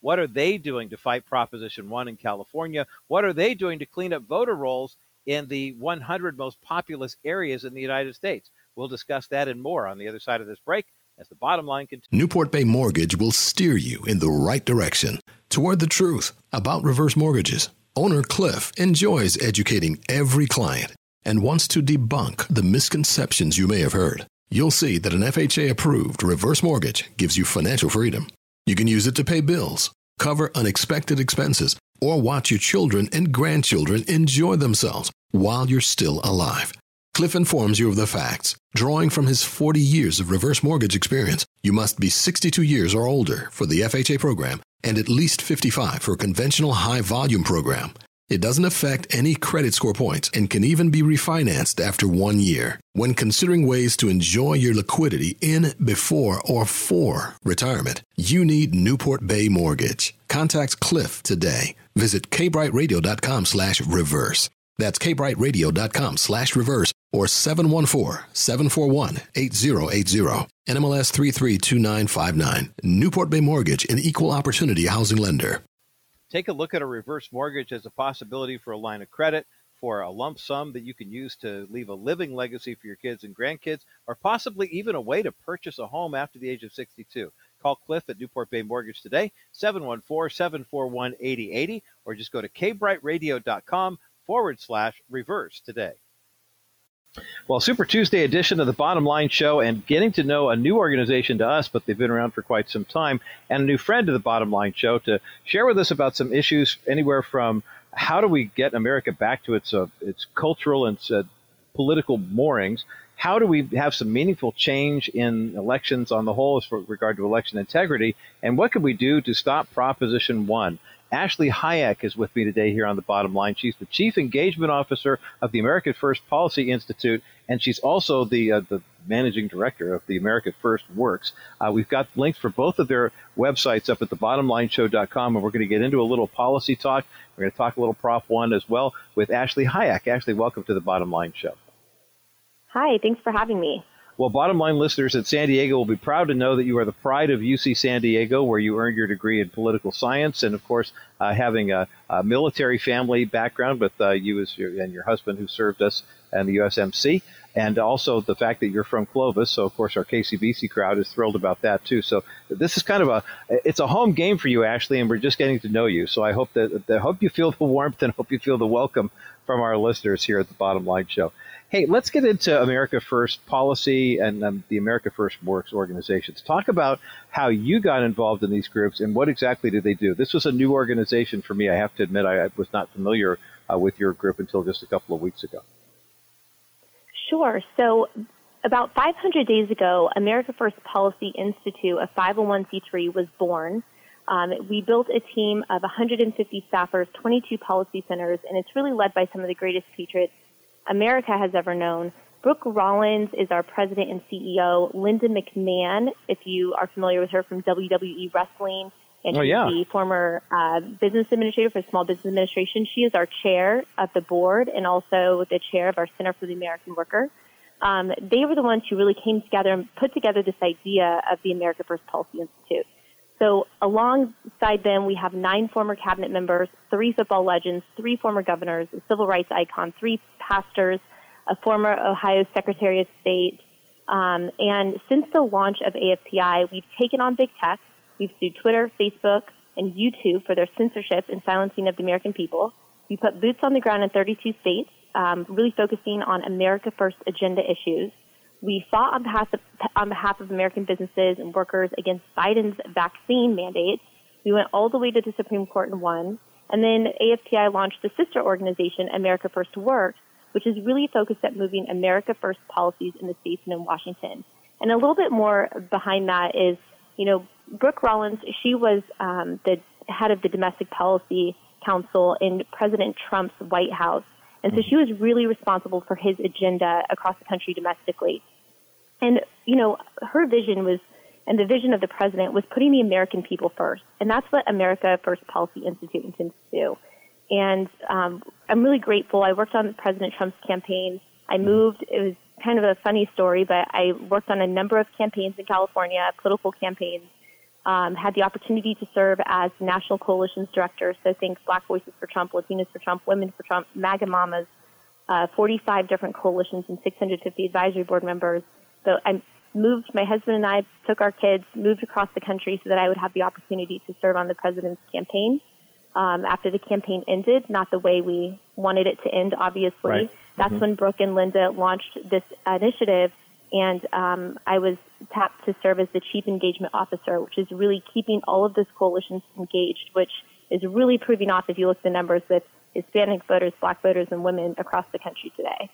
What are they doing to fight Proposition 1 in California? What are they doing to clean up voter rolls in the 100 most populous areas in the United States? We'll discuss that and more on the other side of this break as the bottom line continues. Newport Bay Mortgage will steer you in the right direction toward the truth about reverse mortgages. Owner Cliff enjoys educating every client and wants to debunk the misconceptions you may have heard. You'll see that an FHA approved reverse mortgage gives you financial freedom. You can use it to pay bills, cover unexpected expenses, or watch your children and grandchildren enjoy themselves while you're still alive. Cliff informs you of the facts. Drawing from his 40 years of reverse mortgage experience, you must be 62 years or older for the FHA program and at least 55 for a conventional high volume program. It doesn't affect any credit score points and can even be refinanced after one year. When considering ways to enjoy your liquidity in, before, or for retirement, you need Newport Bay Mortgage. Contact Cliff today. Visit kbrightradio.com slash reverse. That's kbrightradio.com slash reverse or 714-741-8080. NMLS 332959. Newport Bay Mortgage, an equal opportunity housing lender. Take a look at a reverse mortgage as a possibility for a line of credit, for a lump sum that you can use to leave a living legacy for your kids and grandkids, or possibly even a way to purchase a home after the age of 62. Call Cliff at Newport Bay Mortgage today, 714-741-8080, or just go to kbrightradio.com forward slash reverse today. Well, Super Tuesday edition of the Bottom Line Show and getting to know a new organization to us, but they've been around for quite some time, and a new friend to the Bottom Line Show to share with us about some issues anywhere from how do we get America back to its uh, its cultural and uh, political moorings? How do we have some meaningful change in elections on the whole as regard to election integrity? And what can we do to stop Proposition 1? Ashley Hayek is with me today here on the bottom line. She's the Chief Engagement Officer of the American First Policy Institute, and she's also the uh, the managing director of the America First Works. Uh, we've got links for both of their websites up at the thebottomlineshow.com, and we're going to get into a little policy talk. We're going to talk a little Prop 1 as well with Ashley Hayek. Ashley, welcome to the Bottom Line Show. Hi, thanks for having me. Well, bottom line listeners at San Diego will be proud to know that you are the pride of UC San Diego, where you earned your degree in political science, and of course, uh, having a, a, military family background with uh, you your, and your husband who served us and the USMC, and also the fact that you're from Clovis. So, of course, our KCBC crowd is thrilled about that too. So, this is kind of a it's a home game for you, Ashley, and we're just getting to know you. So, I hope that I hope you feel the warmth and hope you feel the welcome from our listeners here at the Bottom Line Show. Hey, let's get into America First policy and um, the America First Works organizations. Talk about how you got involved in these groups and what exactly do they do. This was a new organization for me. I have to admit, I, I was not familiar uh, with your group until just a couple of weeks ago. Sure. So, about 500 days ago, America First Policy Institute, a 501c3, was born. Um, we built a team of 150 staffers, 22 policy centers, and it's really led by some of the greatest patriots America has ever known. Brooke Rollins is our president and CEO. Linda McMahon, if you are familiar with her from WWE Wrestling, and oh, yeah. the former uh, business administrator for Small Business Administration. She is our chair of the board and also the chair of our Center for the American Worker. Um, they were the ones who really came together and put together this idea of the America First Policy Institute. So alongside them, we have nine former cabinet members, three football legends, three former governors, a civil rights icon, three pastors, a former Ohio Secretary of State. Um, and since the launch of AFPI, we've taken on big tech. We've sued Twitter, Facebook, and YouTube for their censorship and silencing of the American people. We put boots on the ground in 32 states, um, really focusing on America First agenda issues. We fought on behalf of, on behalf of American businesses and workers against Biden's vaccine mandates. We went all the way to the Supreme Court and won. And then AFPI launched the sister organization, America First Works, which is really focused at moving America First policies in the states and in Washington. And a little bit more behind that is, you know, Brooke Rollins, she was um, the head of the Domestic Policy Council in President Trump's White House. And so she was really responsible for his agenda across the country domestically. And, you know, her vision was, and the vision of the president was putting the American people first. And that's what America First Policy Institute intends to do. And um, I'm really grateful. I worked on President Trump's campaign. I moved. It was kind of a funny story, but I worked on a number of campaigns in California, political campaigns. Um, had the opportunity to serve as National Coalitions Director. So think Black Voices for Trump, Latinos for Trump, Women for Trump, MAGA Mamas, uh, 45 different coalitions and 650 advisory board members. So I moved, my husband and I took our kids, moved across the country so that I would have the opportunity to serve on the president's campaign. Um, after the campaign ended, not the way we wanted it to end, obviously. Right. That's mm-hmm. when Brooke and Linda launched this initiative, and um, I was tapped to serve as the chief engagement officer, which is really keeping all of those coalitions engaged, which is really proving off if you look at the numbers with Hispanic voters, black voters, and women across the country today.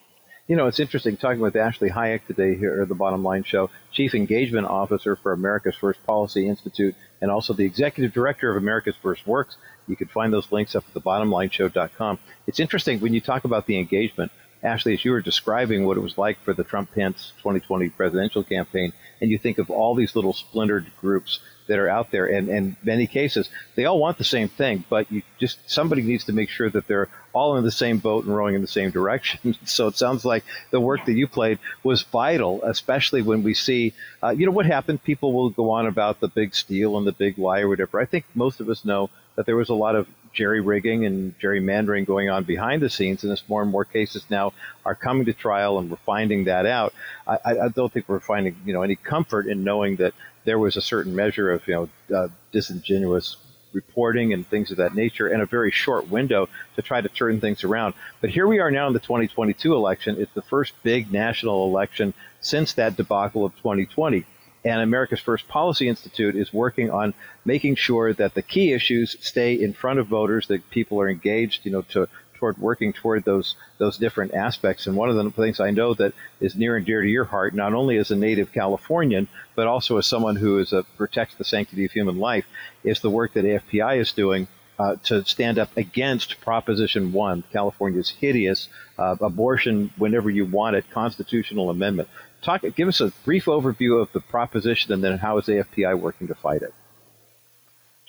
You know, it's interesting talking with Ashley Hayek today here at the Bottom Line Show, Chief Engagement Officer for America's First Policy Institute, and also the Executive Director of America's First Works. You can find those links up at thebottomlineshow.com. It's interesting when you talk about the engagement, Ashley, as you were describing what it was like for the Trump Pence 2020 presidential campaign, and you think of all these little splintered groups that are out there, and in many cases, they all want the same thing, but you just somebody needs to make sure that they're all in the same boat and rowing in the same direction. so it sounds like the work that you played was vital, especially when we see, uh, you know, what happened. People will go on about the big steal and the big lie or whatever. I think most of us know that there was a lot of jerry rigging and gerrymandering going on behind the scenes, and as more and more cases now are coming to trial, and we're finding that out. I, I don't think we're finding you know any comfort in knowing that there was a certain measure of you know uh, disingenuous reporting and things of that nature, and a very short window to try to turn things around. But here we are now in the 2022 election. It's the first big national election since that debacle of 2020. And America's First Policy Institute is working on making sure that the key issues stay in front of voters, that people are engaged, you know, to toward working toward those those different aspects. And one of the things I know that is near and dear to your heart, not only as a native Californian, but also as someone who is a, protects the sanctity of human life, is the work that AFPI is doing uh, to stand up against Proposition 1, California's hideous uh, abortion whenever you want it constitutional amendment. Talk, give us a brief overview of the proposition and then how is AFPI working to fight it?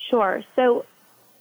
Sure. So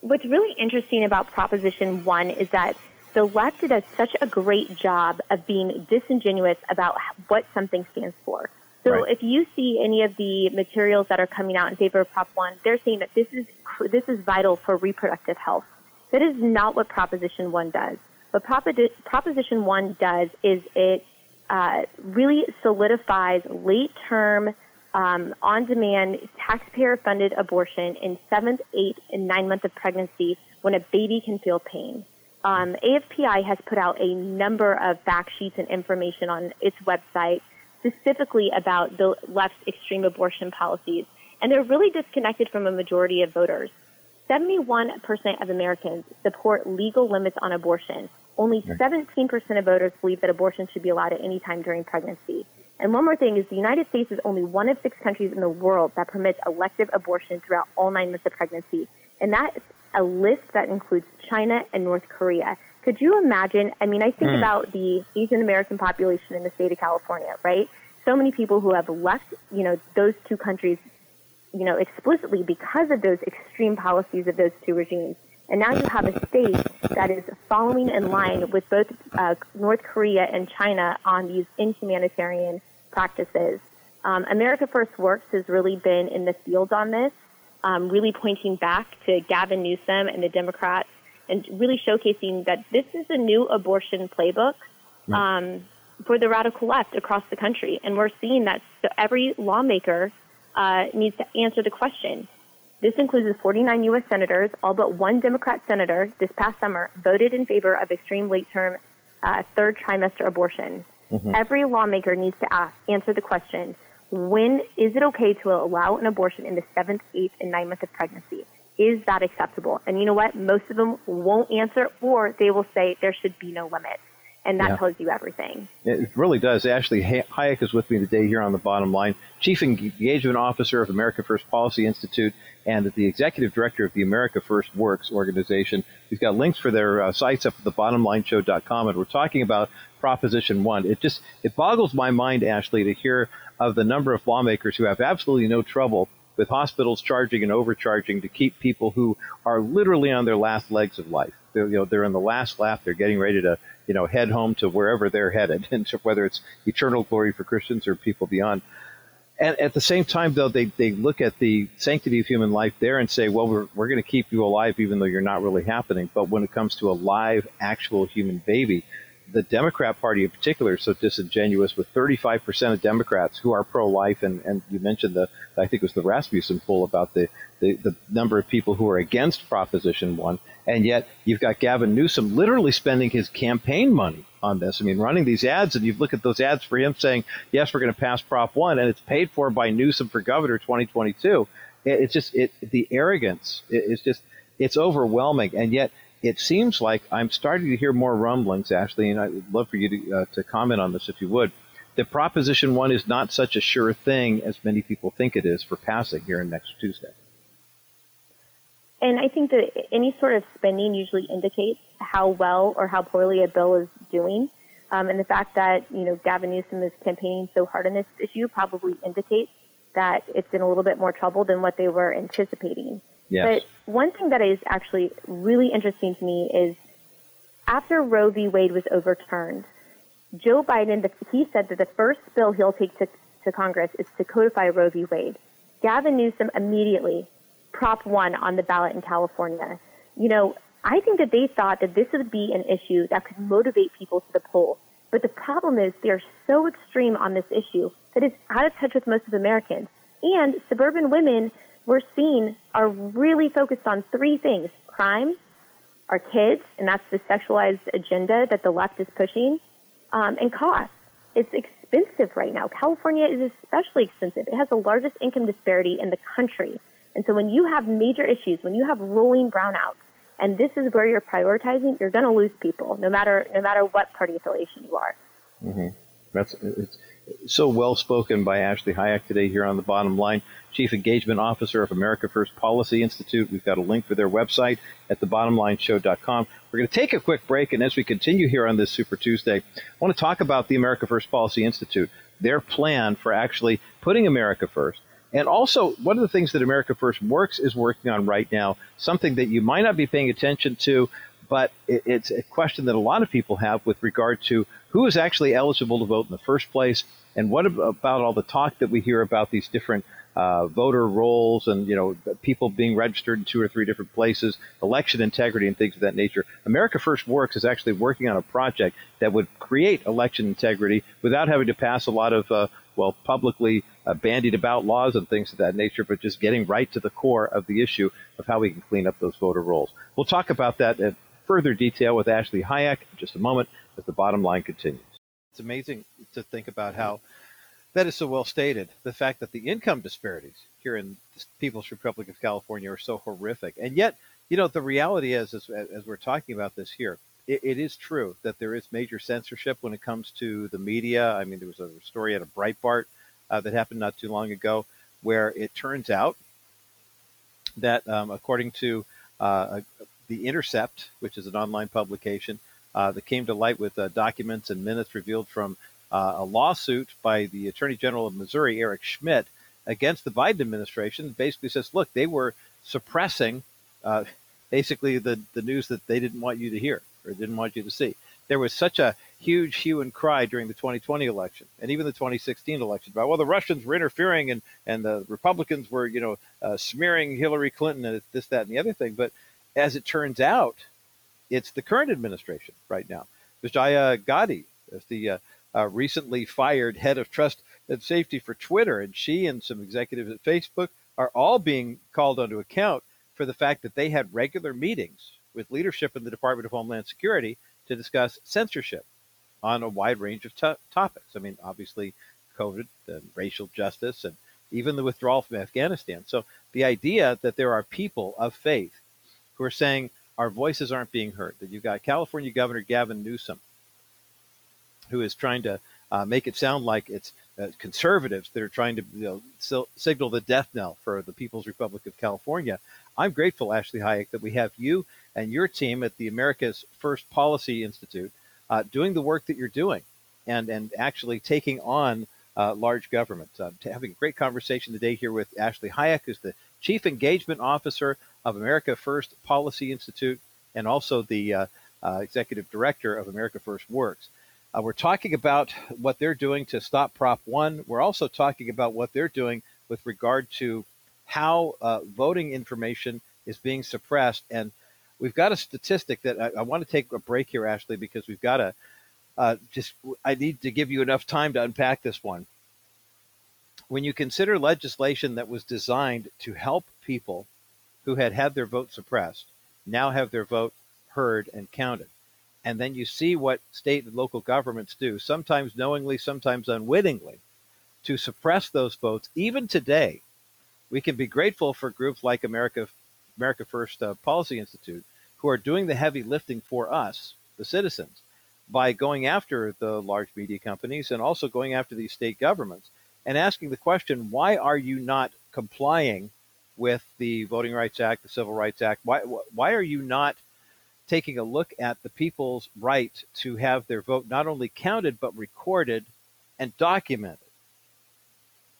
what's really interesting about Proposition 1 is that the left does such a great job of being disingenuous about what something stands for. So right. if you see any of the materials that are coming out in favor of Prop 1, they're saying that this is this is vital for reproductive health. That is not what Proposition 1 does. What Proposition 1 does is it uh, really solidifies late term, um, on demand, taxpayer funded abortion in seventh, eighth, and nine months of pregnancy when a baby can feel pain. Um, AFPI has put out a number of fact sheets and information on its website specifically about the left's extreme abortion policies, and they're really disconnected from a majority of voters. 71% of Americans support legal limits on abortion, only 17% of voters believe that abortion should be allowed at any time during pregnancy. And one more thing is the United States is only one of six countries in the world that permits elective abortion throughout all nine months of pregnancy. And that's a list that includes China and North Korea. Could you imagine? I mean, I think mm. about the Asian American population in the state of California, right? So many people who have left, you know, those two countries, you know, explicitly because of those extreme policies of those two regimes. And now you have a state that is following in line with both uh, North Korea and China on these inhumanitarian practices. Um, America First Works has really been in the field on this, um, really pointing back to Gavin Newsom and the Democrats and really showcasing that this is a new abortion playbook um, for the radical left across the country. And we're seeing that so every lawmaker uh, needs to answer the question this includes 49 U.S. senators, all but one Democrat senator this past summer voted in favor of extreme late term uh, third trimester abortion. Mm-hmm. Every lawmaker needs to ask, answer the question when is it okay to allow an abortion in the seventh, eighth, and ninth month of pregnancy? Is that acceptable? And you know what? Most of them won't answer, or they will say there should be no limit and that yeah. tells you everything. It really does. Ashley Hayek is with me today here on the bottom line, Chief Engagement Officer of America First Policy Institute and the Executive Director of the America First Works organization. We've got links for their uh, sites up at thebottomlineshow.com, and we're talking about Proposition 1. It just it boggles my mind, Ashley, to hear of the number of lawmakers who have absolutely no trouble with hospitals charging and overcharging to keep people who are literally on their last legs of life. They're, you know, they're in the last lap. They're getting ready to you know, head home to wherever they're headed, and whether it's eternal glory for Christians or people beyond. And at the same time, though, they, they look at the sanctity of human life there and say, well, we're, we're going to keep you alive even though you're not really happening. But when it comes to a live, actual human baby, the Democrat Party in particular is so disingenuous with 35% of Democrats who are pro-life. And, and you mentioned the, I think it was the Rasmussen poll about the, the, the number of people who are against Proposition 1. And yet you've got Gavin Newsom literally spending his campaign money on this. I mean, running these ads, and you look at those ads for him saying, yes, we're going to pass Prop 1, and it's paid for by Newsom for governor 2022. It's just, it, the arrogance is just, it's overwhelming. And yet it seems like I'm starting to hear more rumblings, Ashley, and I'd love for you to, uh, to comment on this if you would. That Proposition 1 is not such a sure thing as many people think it is for passing here next Tuesday. and I think that any sort of spending usually indicates how well or how poorly a bill is doing. Um, and the fact that, you know, Gavin Newsom is campaigning so hard on this issue probably indicates that it's in a little bit more trouble than what they were anticipating. Yes. But one thing that is actually really interesting to me is after Roe v. Wade was overturned, Joe Biden, he said that the first bill he'll take to, to Congress is to codify Roe v. Wade. Gavin Newsom immediately Prop 1 on the ballot in California. You know, I think that they thought that this would be an issue that could motivate people to the polls. But the problem is they're so extreme on this issue that it's out of touch with most of Americans. And suburban women we're seeing are really focused on three things crime, our kids, and that's the sexualized agenda that the left is pushing, um, and cost. It's expensive right now. California is especially expensive. It has the largest income disparity in the country. And so when you have major issues, when you have rolling brownouts, and this is where you're prioritizing, you're going to lose people, no matter no matter what party affiliation you are. Mm-hmm. That's it's so well spoken by Ashley Hayek today here on the bottom line, Chief Engagement Officer of America First Policy Institute. We've got a link for their website at thebottomlineshow.com. We're going to take a quick break, and as we continue here on this Super Tuesday, I want to talk about the America First Policy Institute, their plan for actually putting America first. And also, one of the things that America First Works is working on right now, something that you might not be paying attention to, but it's a question that a lot of people have with regard to who is actually eligible to vote in the first place, and what about all the talk that we hear about these different uh, voter rolls and you know people being registered in two or three different places, election integrity and things of that nature. America First Works is actually working on a project that would create election integrity without having to pass a lot of uh, well publicly uh, bandied about laws and things of that nature, but just getting right to the core of the issue of how we can clean up those voter rolls. We'll talk about that further detail with Ashley Hayek in just a moment as the bottom line continues. It's amazing to think about how that is so well stated. The fact that the income disparities here in the People's Republic of California are so horrific. And yet, you know, the reality is, as, as we're talking about this here, it, it is true that there is major censorship when it comes to the media. I mean, there was a story at a Breitbart uh, that happened not too long ago where it turns out that, um, according to uh, The Intercept, which is an online publication, uh, that came to light with uh, documents and minutes revealed from uh, a lawsuit by the Attorney General of Missouri, Eric Schmitt, against the Biden administration. Basically says, look, they were suppressing uh, basically the, the news that they didn't want you to hear or didn't want you to see. There was such a huge hue and cry during the 2020 election and even the 2016 election about well the Russians were interfering and and the Republicans were you know uh, smearing Hillary Clinton and this that and the other thing. But as it turns out, it's the current administration right now. Vijaya Gadde is the uh, uh, recently fired head of trust and safety for Twitter, and she and some executives at Facebook are all being called onto account for the fact that they had regular meetings with leadership in the Department of Homeland Security to discuss censorship on a wide range of topics. I mean, obviously, COVID and racial justice and even the withdrawal from Afghanistan. So the idea that there are people of faith who are saying our voices aren't being heard, that you've got California Governor Gavin Newsom, who is trying to uh, make it sound like it's uh, conservatives that are trying to you know, signal the death knell for the People's Republic of California. I'm grateful, Ashley Hayek, that we have you and your team at the America's First Policy Institute uh, doing the work that you're doing and, and actually taking on uh, large government. Uh, having a great conversation today here with Ashley Hayek, who's the Chief Engagement Officer of America First Policy Institute and also the uh, uh, Executive Director of America First Works. Uh, we're talking about what they're doing to stop Prop 1. We're also talking about what they're doing with regard to how uh, voting information is being suppressed. And we've got a statistic that I, I want to take a break here, Ashley, because we've got to uh, just, I need to give you enough time to unpack this one. When you consider legislation that was designed to help people who had had their vote suppressed now have their vote heard and counted, and then you see what state and local governments do, sometimes knowingly, sometimes unwittingly, to suppress those votes. Even today, we can be grateful for groups like America, America First uh, Policy Institute, who are doing the heavy lifting for us, the citizens, by going after the large media companies and also going after these state governments and asking the question, why are you not complying with the Voting Rights Act, the Civil Rights Act? Why why are you not taking a look at the people's right to have their vote not only counted but recorded and documented?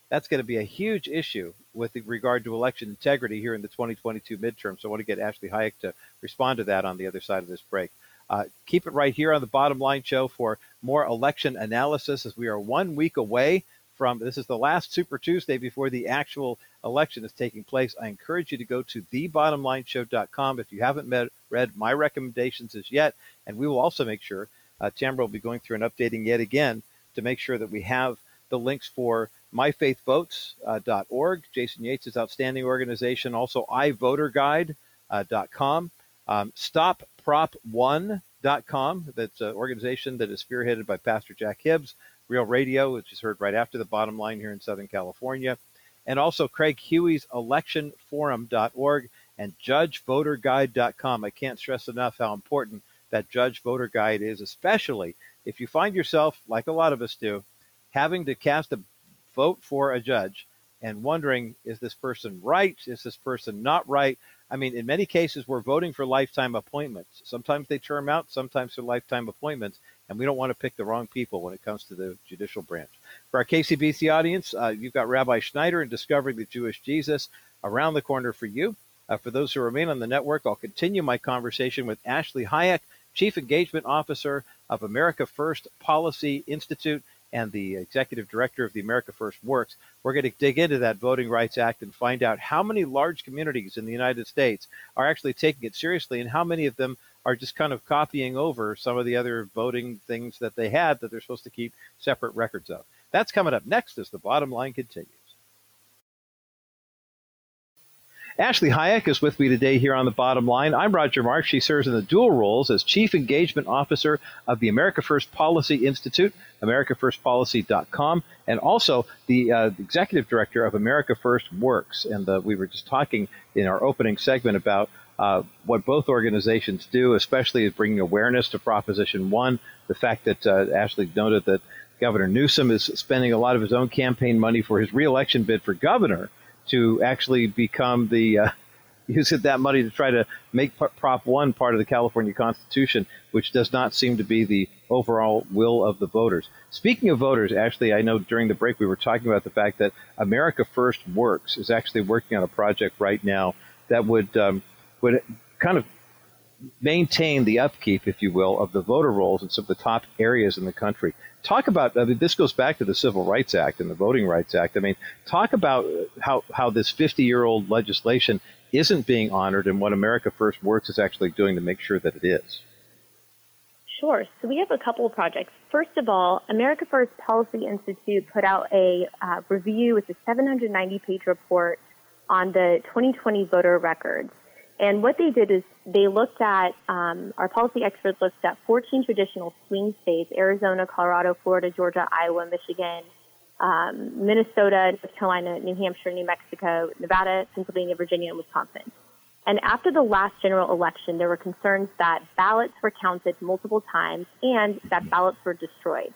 That's going to be a huge issue with regard to election integrity here in the 2022 midterm. So I want to get Ashley Hayek to respond to that on the other side of this break. Uh, keep it right here on the Bottom Line Show for more election analysis as we are one week away from. This is the last Super Tuesday before the actual election is taking place. I encourage you to go to thebottomlineshow.com if you haven't met, read my recommendations as yet. And we will also make sure, uh, Tamara will be going through and updating yet again to make sure that we have the links for myfaithvotes.org, Jason Yates' outstanding organization, also ivoterguide.com, um, stopprop1.com, that's an organization that is spearheaded by Pastor Jack Hibbs, Real Radio, which is heard right after the bottom line here in Southern California, and also Craig Huey's electionforum.org and judgevoterguide.com. I can't stress enough how important that judge voter guide is, especially if you find yourself, like a lot of us do, having to cast a vote for a judge and wondering, is this person right? Is this person not right? I mean, in many cases, we're voting for lifetime appointments. Sometimes they term out, sometimes they're lifetime appointments, and we don't want to pick the wrong people when it comes to the judicial branch. For our KCBC audience, uh, you've got Rabbi Schneider and Discovering the Jewish Jesus around the corner for you. Uh, for those who remain on the network, I'll continue my conversation with Ashley Hayek, Chief Engagement Officer of America First Policy Institute and the executive director of the America First Works. We're going to dig into that Voting Rights Act and find out how many large communities in the United States are actually taking it seriously and how many of them are just kind of copying over some of the other voting things that they had that they're supposed to keep separate records of. That's coming up next as the bottom line continues. Ashley Hayek is with me today here on the bottom line. I'm Roger Marsh. She serves in the dual roles as Chief Engagement Officer of the America First Policy Institute, AmericaFirstPolicy.com, and also the uh, Executive Director of America First Works. And uh, we were just talking in our opening segment about uh, what both organizations do, especially is bringing awareness to Proposition 1. The fact that uh, Ashley noted that Governor Newsom is spending a lot of his own campaign money for his reelection bid for governor to actually become the uh, use that money to try to make Prop One part of the California Constitution, which does not seem to be the overall will of the voters. Speaking of voters, Ashley, I know during the break we were talking about the fact that America First Works is actually working on a project right now that would um, would kind of maintain the upkeep, if you will, of the voter rolls in some of the top areas in the country talk about I mean, this goes back to the Civil Rights Act and the Voting Rights Act. I mean, talk about how how this 50 year old legislation isn't being honored and what America First Works is actually doing to make sure that it is. Sure. So we have a couple of projects. First of all, America First Policy Institute put out a uh, review. It's a 790 page report on the 2020 voter records. And what they did is they looked at, um, our policy experts looked at 14 traditional swing states, Arizona, Colorado, Florida, Georgia, Iowa, Michigan, um, Minnesota, North Carolina, New Hampshire, New Mexico, Nevada, Pennsylvania, Virginia, and Wisconsin. And after the last general election, there were concerns that ballots were counted multiple times and that ballots were destroyed.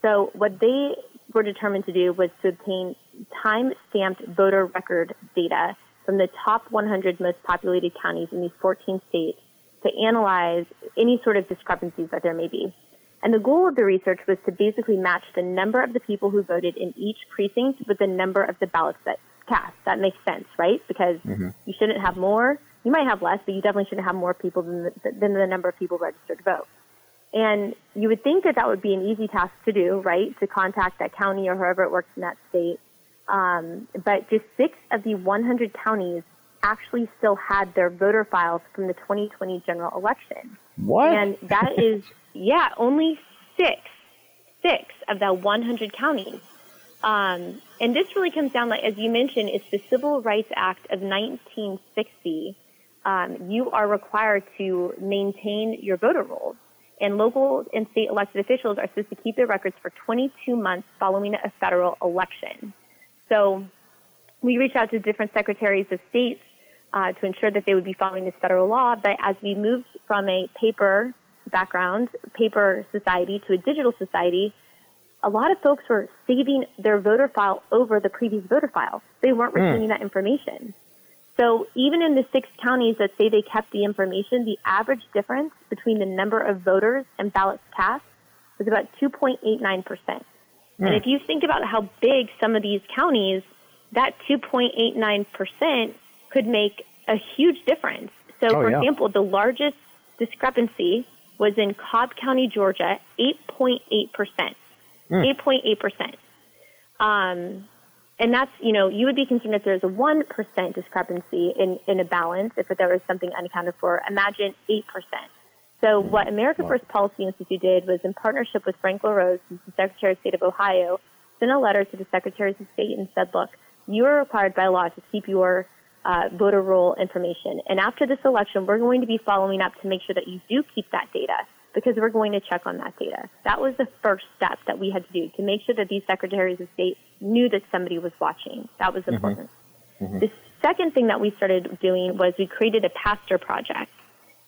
So what they were determined to do was to obtain time-stamped voter record data from the top 100 most populated counties in these 14 states to analyze any sort of discrepancies that there may be. And the goal of the research was to basically match the number of the people who voted in each precinct with the number of the ballots that cast. That makes sense, right? Because mm-hmm. you shouldn't have more. You might have less, but you definitely shouldn't have more people than the, than the number of people registered to vote. And you would think that that would be an easy task to do, right? To contact that county or whoever it works in that state um, but just six of the 100 counties actually still had their voter files from the 2020 general election. What? And that is, yeah, only six, six of the 100 counties. Um, and this really comes down, like as you mentioned, it's the Civil Rights Act of 1960. Um, you are required to maintain your voter rolls. And local and state elected officials are supposed to keep their records for 22 months following a federal election. So we reached out to different secretaries of states uh, to ensure that they would be following this federal law. But as we moved from a paper background, paper society to a digital society, a lot of folks were saving their voter file over the previous voter file. They weren't hmm. retaining mm. that information. So even in the six counties that say they kept the information, the average difference between the number of voters and ballots cast was about 2.89%. Mm. And if you think about how big some of these counties, that 2.89% could make a huge difference. So, oh, for yeah. example, the largest discrepancy was in Cobb County, Georgia, 8.8%. Mm. 8.8%. Um, and that's, you know, you would be concerned if there's a 1% discrepancy in, in a balance, if there was something unaccounted for. Imagine 8%. So what America First Policy Institute did was in partnership with Frank LaRose, who's the Secretary of State of Ohio, sent a letter to the Secretaries of State and said, look, you are required by law to keep your uh, voter roll information. And after this election, we're going to be following up to make sure that you do keep that data because we're going to check on that data. That was the first step that we had to do to make sure that these secretaries of state knew that somebody was watching. That was mm-hmm. important. Mm-hmm. Mm-hmm. The second thing that we started doing was we created a pastor project.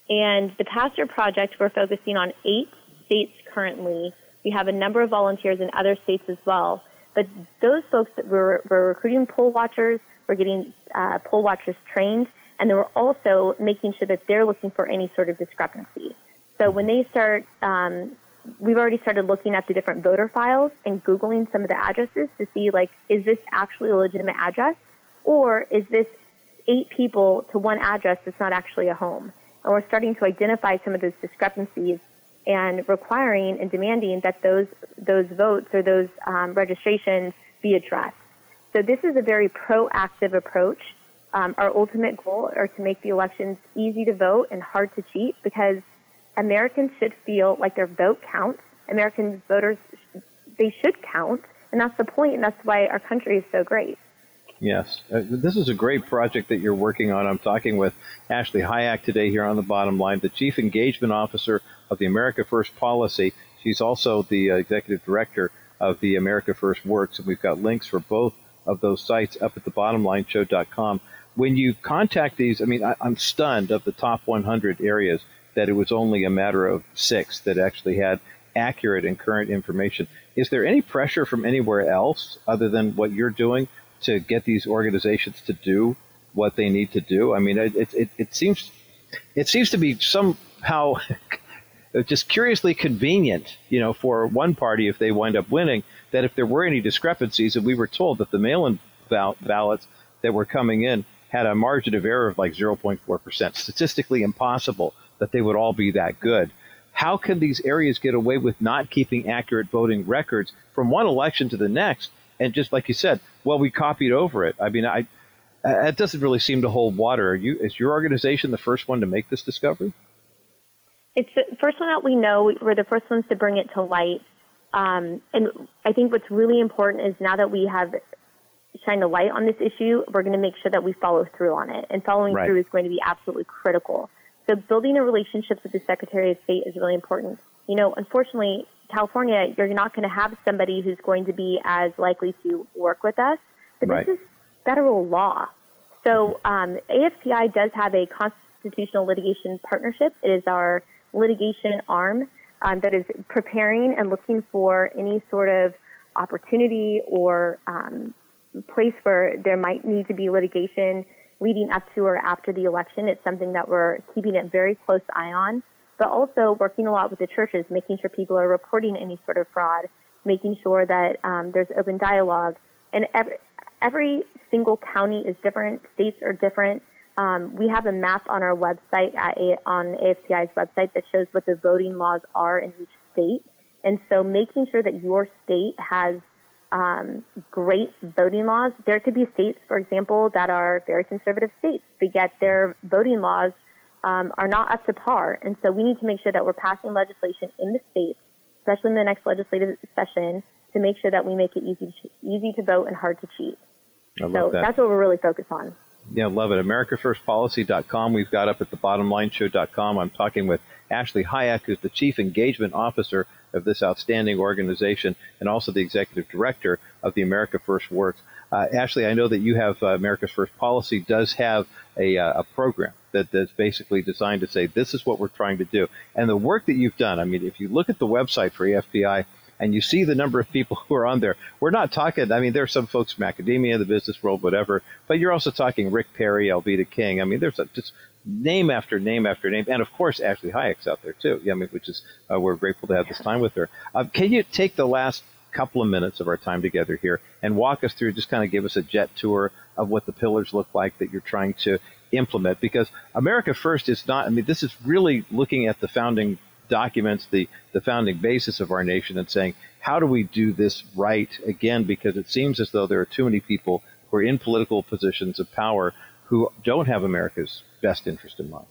And the pastor project, we're focusing on eight states currently. We have a number of volunteers in other states as well. But those folks that were, were recruiting poll watchers, we're getting uh, poll watchers trained, and they were also making sure that they're looking for any sort of discrepancy. So when they start, um, we've already started looking at the different voter files and Googling some of the addresses to see, like, is this actually a legitimate address? Or is this eight people to one address that's not actually a home? We're starting to identify some of those discrepancies and requiring and demanding that those, those votes or those um, registrations be addressed. So this is a very proactive approach. Um, our ultimate goal are to make the elections easy to vote and hard to cheat because Americans should feel like their vote counts. American voters, they should count, and that's the point, and that's why our country is so great. Yes, uh, this is a great project that you're working on. I'm talking with Ashley Hayek today here on the bottom line, the Chief Engagement Officer of the America First Policy. She's also the uh, Executive Director of the America First Works, and we've got links for both of those sites up at the bottomlineshow.com. When you contact these, I mean, I, I'm stunned of the top 100 areas that it was only a matter of six that actually had accurate and current information. Is there any pressure from anywhere else other than what you're doing to get these organizations to do what they need to do? I mean, it, it, it seems it seems to be somehow just curiously convenient, you know, for one party if they wind up winning, that if there were any discrepancies, and we were told that the mail-in ballots that were coming in had a margin of error of like 0.4%, statistically impossible that they would all be that good. How can these areas get away with not keeping accurate voting records from one election to the next? And just like you said, well, we copied over it. I mean, I, it doesn't really seem to hold water. Are you, is your organization the first one to make this discovery? It's the first one that we know. We're the first ones to bring it to light. Um, and I think what's really important is now that we have shined a light on this issue, we're going to make sure that we follow through on it. And following right. through is going to be absolutely critical. So building a relationship with the Secretary of State is really important. You know, unfortunately, California, you're not going to have somebody who's going to be as likely to work with us, but right. this is federal law. So um, AFPI does have a constitutional litigation partnership. It is our litigation arm um, that is preparing and looking for any sort of opportunity or um, place where there might need to be litigation leading up to or after the election. It's something that we're keeping a very close eye on, but also working a lot with the churches, making sure people are reporting any sort of fraud, making sure that um, there's open dialogue. And every, every single county is different, states are different. Um, we have a map on our website at a, on AFPI's website that shows what the voting laws are in each state. And so making sure that your state has um, great voting laws. There could be states, for example, that are very conservative states, but yet their voting laws um, are not up to par. And so we need to make sure that we're passing legislation in the states, especially in the next legislative session, to make sure that we make it easy to, easy to vote and hard to cheat. I love so that. that's what we're really focused on. Yeah, love it. AmericaFirstPolicy.com. We've got up at the bottomlineshow.com. I'm talking with Ashley Hayek, who's the Chief Engagement Officer of this outstanding organization and also the executive director of the America First Works. Uh, Ashley, I know that you have uh, America's First Policy does have a, uh, a program that, that's basically designed to say this is what we're trying to do. And the work that you've done, I mean, if you look at the website for AFPI, and you see the number of people who are on there. We're not talking. I mean, there are some folks from academia, the business world, whatever. But you're also talking Rick Perry, Alveda King. I mean, there's a, just name after name after name, and of course Ashley Hayek's out there too. Yeah, I mean, which is uh, we're grateful to have this time with her. Uh, can you take the last couple of minutes of our time together here and walk us through, just kind of give us a jet tour of what the pillars look like that you're trying to implement? Because America First is not. I mean, this is really looking at the founding documents, the the founding basis of our nation, and saying how do we do this right again? Because it seems as though there are too many people who are in political positions of power who don't have America's best interest in mind.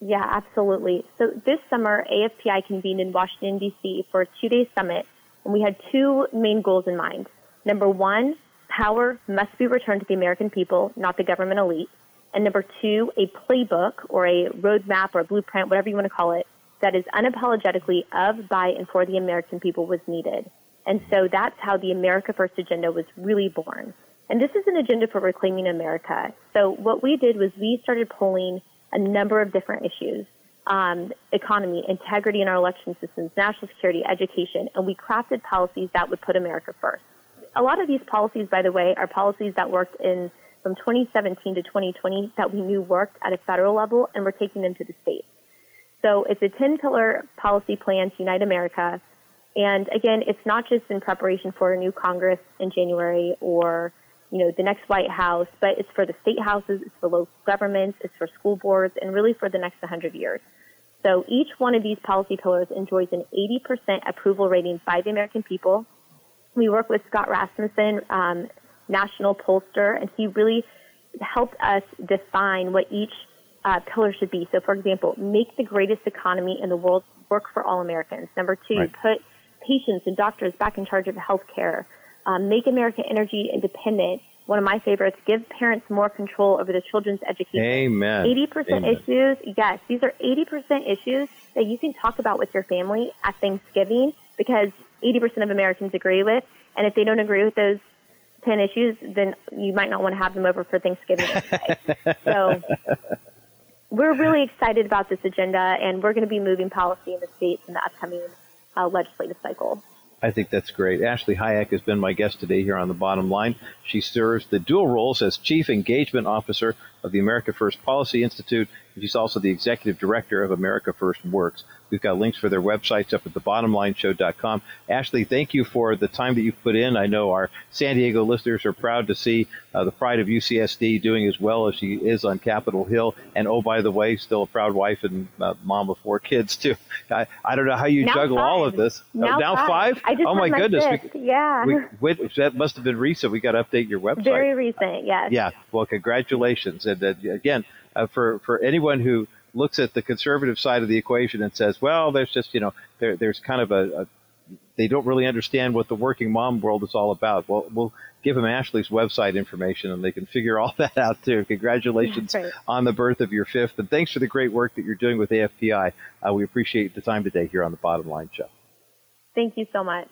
Yeah, absolutely. So this summer, AFPI convened in Washington, D.C. for a two day summit, and we had two main goals in mind. Number one, power must be returned to the American people, not the government elite. And number two, a playbook or a roadmap or a blueprint, whatever you want to call it, that is unapologetically of, by, and for the American people was needed. And so that's how the America First agenda was really born. And this is an agenda for reclaiming America. So what we did was we started pulling a number of different issues. Um, economy, integrity in our election systems, national security, education, and we crafted policies that would put America first. A lot of these policies, by the way, are policies that worked in from 2017 to 2020 that we knew worked at a federal level, and we're taking them to the states. So it's a 10 pillar policy plan to unite America. And again, it's not just in preparation for a new Congress in January or you know, the next White House, but it's for the state houses, it's for local governments, it's for school boards, and really for the next 100 years. So each one of these policy pillars enjoys an 80% approval rating by the American people. We work with Scott Rasmussen, um, national pollster, and he really helped us define what each uh, pillar should be. So, for example, make the greatest economy in the world work for all Americans. Number two, right. put patients and doctors back in charge of health care um, make America energy independent. One of my favorites, give parents more control over their children's education. Amen. 80% Amen. issues, yes, these are 80% issues that you can talk about with your family at Thanksgiving because 80% of Americans agree with. And if they don't agree with those 10 issues, then you might not want to have them over for Thanksgiving. so we're really excited about this agenda, and we're going to be moving policy in the states in the upcoming uh, legislative cycle. I think that's great. Ashley Hayek has been my guest today here on the bottom line. She serves the dual roles as Chief Engagement Officer of the America First Policy Institute. And she's also the Executive Director of America First Works. We've got links for their websites up at thebottomlineshow.com. Ashley, thank you for the time that you've put in. I know our San Diego listeners are proud to see uh, the pride of UCSD doing as well as she is on Capitol Hill. And oh, by the way, still a proud wife and uh, mom of four kids, too. I, I don't know how you now juggle five. all of this. Now, oh, now five? five? oh, my, goodness. We, yeah. We, that must have been recent. We got to update your website. Very recent, yes. Yeah. Well, congratulations. And uh, again, uh, for, for anyone who looks at the conservative side of the equation and says, well, there's just, you know, there, there's kind of a, a, they don't really understand what the working mom world is all about. Well, we'll give them Ashley's website information and they can figure all that out too. Congratulations right. on the birth of your fifth. And thanks for the great work that you're doing with AFPI. Uh, we appreciate the time today here on the Bottom Line Show. Thank you so much.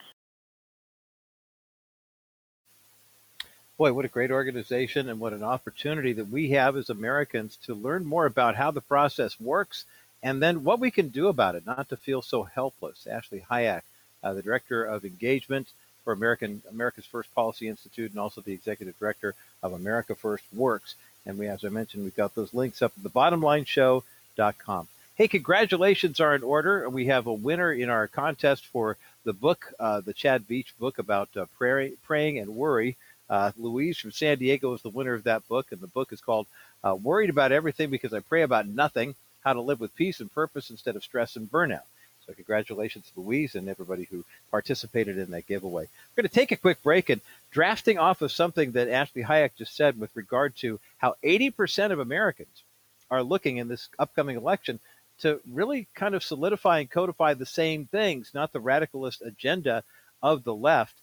Boy, what a great organization and what an opportunity that we have as Americans to learn more about how the process works and then what we can do about it, not to feel so helpless. Ashley Hayek, uh, the Director of Engagement for American America's First Policy Institute and also the Executive Director of America First Works. And we, as I mentioned, we've got those links up at the bottomlineshow.com. Hey, congratulations are in order. And we have a winner in our contest for the book, uh, the Chad Veach book about uh, pray, praying and worry. Uh, Louise from San Diego is the winner of that book, and the book is called uh, Worried About Everything Because I Pray About Nothing How to Live with Peace and Purpose Instead of Stress and Burnout. So, congratulations, Louise, and everybody who participated in that giveaway. We're going to take a quick break and drafting off of something that Ashley Hayek just said with regard to how 80% of Americans are looking in this upcoming election to really kind of solidify and codify the same things, not the radicalist agenda of the left.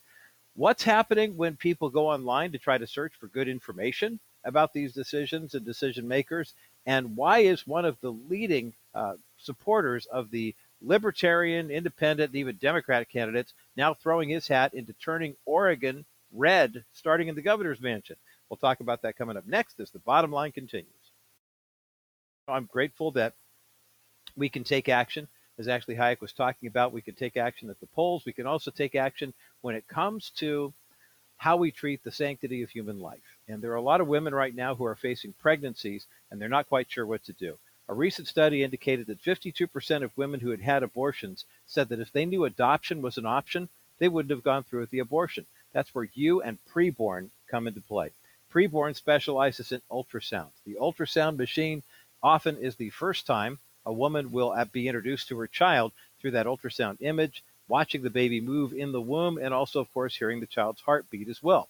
What's happening when people go online to try to search for good information about these decisions and decision makers? And why is one of the leading uh, supporters of the libertarian, independent, and even Democratic candidates now throwing his hat into turning Oregon red, starting in the governor's mansion? We'll talk about that coming up next as the bottom line continues. I'm grateful that we can take action as Ashley Hayek was talking about. We can take action at the polls. We can also take action when it comes to how we treat the sanctity of human life. And there are a lot of women right now who are facing pregnancies and they're not quite sure what to do. A recent study indicated that 52% of women who had had abortions said that if they knew adoption was an option, they wouldn't have gone through with the abortion. That's where you and preborn come into play. Preborn specializes in ultrasound. The ultrasound machine often is the first time a woman will uh, be introduced to her child through that ultrasound image, watching the baby move in the womb, and also, of course, hearing the child's heartbeat as well.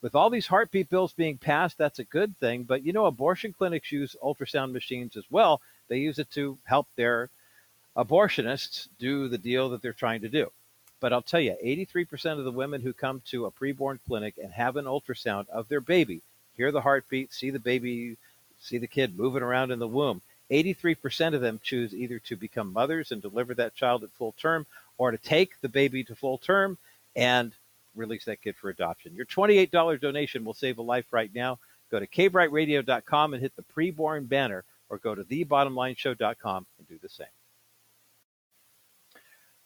With all these heartbeat bills being passed, that's a good thing. But you know, abortion clinics use ultrasound machines as well. They use it to help their abortionists do the deal that they're trying to do. But I'll tell you, 83% of the women who come to a preborn clinic and have an ultrasound of their baby, hear the heartbeat, see the baby, see the kid moving around in the womb, 83% of them choose either to become mothers and deliver that child at full term or to take the baby to full term and release that kid for adoption. Your $28 donation will save a life right now. Go to kbrightradio.com and hit the preborn banner or go to thebottomlineshow.com and do the same.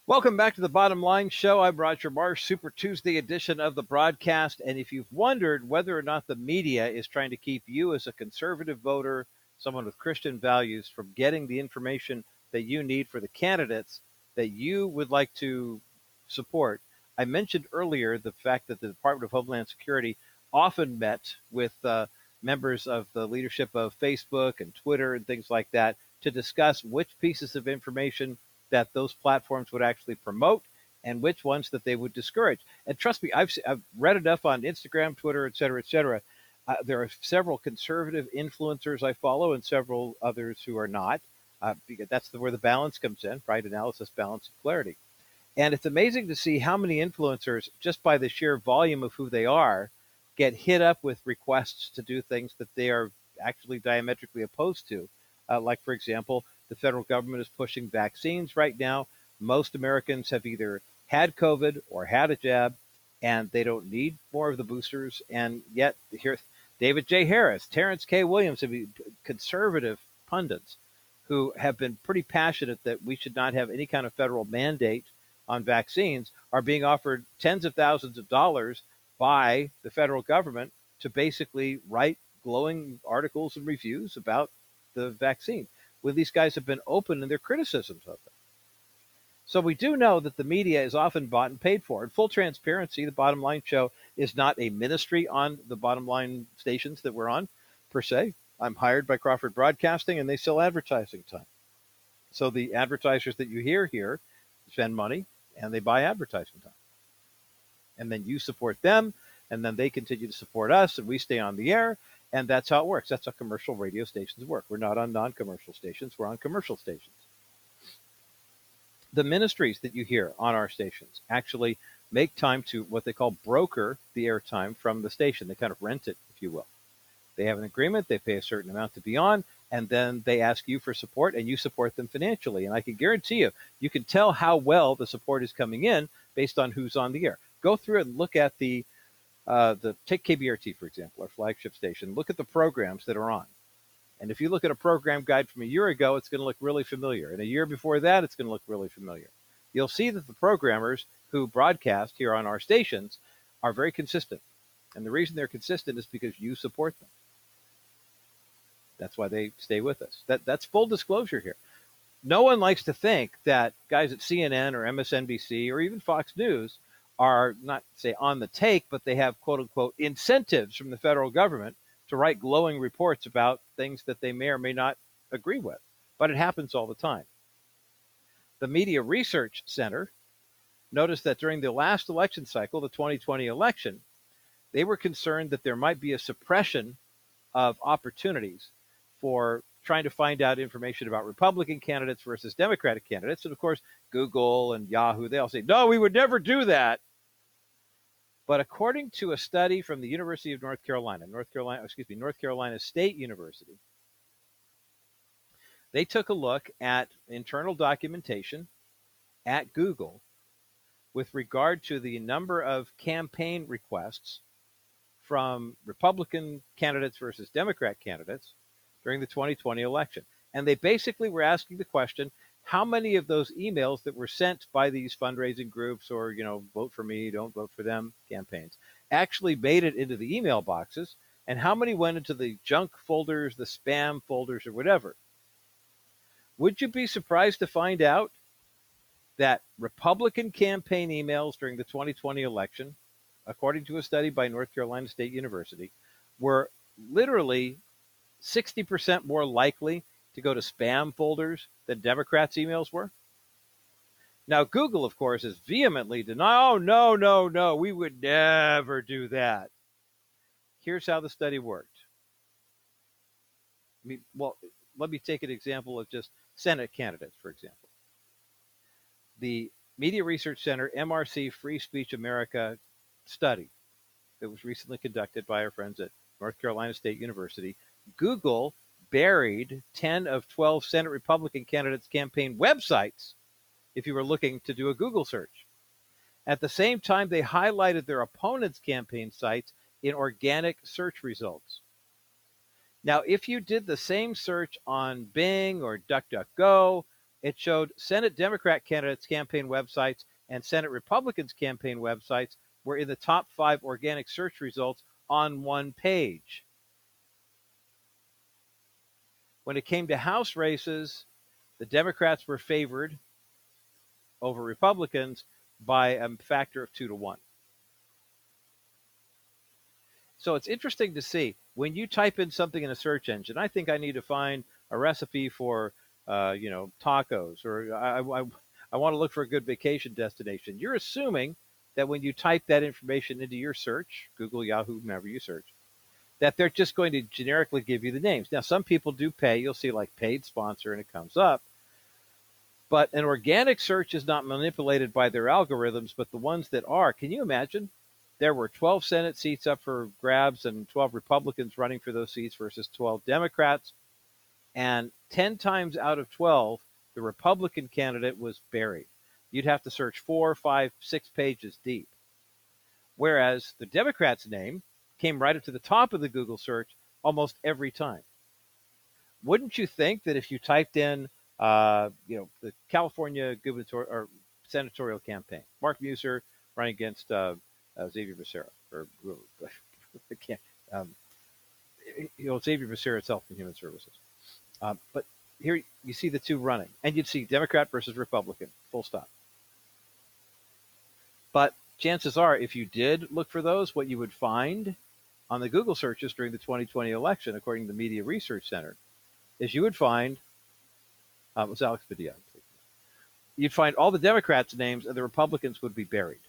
Welcome back to the Bottom Line Show. I'm Roger Marsh, Super Tuesday edition of the broadcast. And if you've wondered whether or not the media is trying to keep you as a conservative voter, someone with Christian values, from getting the information that you need for the candidates that you would like to support, I mentioned earlier the fact that the Department of Homeland Security often met with uh, members of the leadership of Facebook and Twitter and things like that to discuss which pieces of information that those platforms would actually promote and which ones that they would discourage. And trust me, I've, I've read enough on Instagram, Twitter, et cetera, et cetera. Uh, there are several conservative influencers I follow and several others who are not. Uh, because that's the, where the balance comes in, right? Analysis, balance, and clarity. And it's amazing to see how many influencers, just by the sheer volume of who they are, get hit up with requests to do things that they are actually diametrically opposed to. Uh, like, for example, the federal government is pushing vaccines right now. Most Americans have either had COVID or had a jab, and they don't need more of the boosters. And yet, here, David J. Harris, Terrence K. Williams, conservative pundits who have been pretty passionate that we should not have any kind of federal mandate on vaccines are being offered tens of thousands of dollars by the federal government to basically write glowing articles and reviews about the vaccine. Well, these guys have been open in their criticisms of it. So we do know that the media is often bought and paid for. In full transparency, the Bottom Line Show is not a ministry on the Bottom Line stations that we're on, per se. I'm hired by Crawford Broadcasting, and they sell advertising time. So the advertisers that you hear here spend money and they buy advertising time. And then you support them, and then they continue to support us, and we stay on the air. And that's how it works. That's how commercial radio stations work. We're not on non commercial stations, we're on commercial stations. The ministries that you hear on our stations actually make time to what they call broker the airtime from the station. They kind of rent it, if you will. They have an agreement, they pay a certain amount to be on, and then they ask you for support and you support them financially. And I can guarantee you, you can tell how well the support is coming in based on who's on the air. Go through and look at the uh, the take KBRT for example, our flagship station. Look at the programs that are on. And if you look at a program guide from a year ago, it's going to look really familiar. And a year before that, it's going to look really familiar. You'll see that the programmers who broadcast here on our stations are very consistent. And the reason they're consistent is because you support them. That's why they stay with us. That that's full disclosure here. No one likes to think that guys at CNN or MSNBC or even Fox News are not say on the take, but they have quote unquote incentives from the federal government to write glowing reports about things that they may or may not agree with. But it happens all the time. The Media Research Center noticed that during the last election cycle, the 2020 election, they were concerned that there might be a suppression of opportunities for trying to find out information about Republican candidates versus Democratic candidates. And of course, Google and Yahoo, they all say, no, we would never do that. But according to a study from the University of North Carolina, North Carolina, excuse me, North Carolina State University, they took a look at internal documentation at Google with regard to the number of campaign requests from Republican candidates versus Democrat candidates during the 2020 election. And they basically were asking the question how many of those emails that were sent by these fundraising groups or, you know, vote for me, don't vote for them campaigns actually made it into the email boxes and how many went into the junk folders, the spam folders, or whatever. Would you be surprised to find out that Republican campaign emails during the 2020 election, according to a study by North Carolina State University, were literally 60% more likely to go to spam folders than Democrats' emails were? Now, Google, of course, is vehemently denying, oh, no, no, no, we would never do that. Here's how the study worked. I mean, well, let me take an example of just Senate candidates, for example. The Media Research Center MRC Free Speech America study that was recently conducted by our friends at North Carolina State University, Google buried 10 of 12 Senate Republican candidates' campaign websites if you were looking to do a Google search. At the same time, they highlighted their opponents' campaign sites in organic search results. Now, if you did the same search on Bing or DuckDuckGo, it showed Senate Democrat candidates' campaign websites and Senate Republicans' campaign websites were in the top five organic search results on one page. When it came to House races, the Democrats were favored over Republicans by a factor of two to one. So it's interesting to see when you type in something in a search engine. I think I need to find a recipe for, uh, you know, tacos, or I, I, I want to look for a good vacation destination. You're assuming that when you type that information into your search, Google, Yahoo, whomever you search, that they're just going to generically give you the names. Now, some people do pay. You'll see like paid sponsor, and it comes up. But an organic search is not manipulated by their algorithms, but the ones that are. Can you imagine? There were 12 Senate seats up for grabs and 12 Republicans running for those seats versus 12 Democrats. And 10 times out of 12, the Republican candidate was buried. You'd have to search four, five, six pages deep. Whereas the Democrat's name came right up to the top of the Google search almost every time. Wouldn't you think that if you typed in uh, you know, the California gubernatorial or senatorial campaign. Mark Meuser running against uh, uh, Xavier Becerra, or um, you know, Xavier Becerra itself in Human Services. Um, but here you see the two running, and you'd see Democrat versus Republican, full stop. But chances are, if you did look for those, what you would find on the Google searches during the 2020 election, according to the Media Research Center, is you would find uh, it was Alex Padilla. You'd find all the Democrats' names and the Republicans would be buried.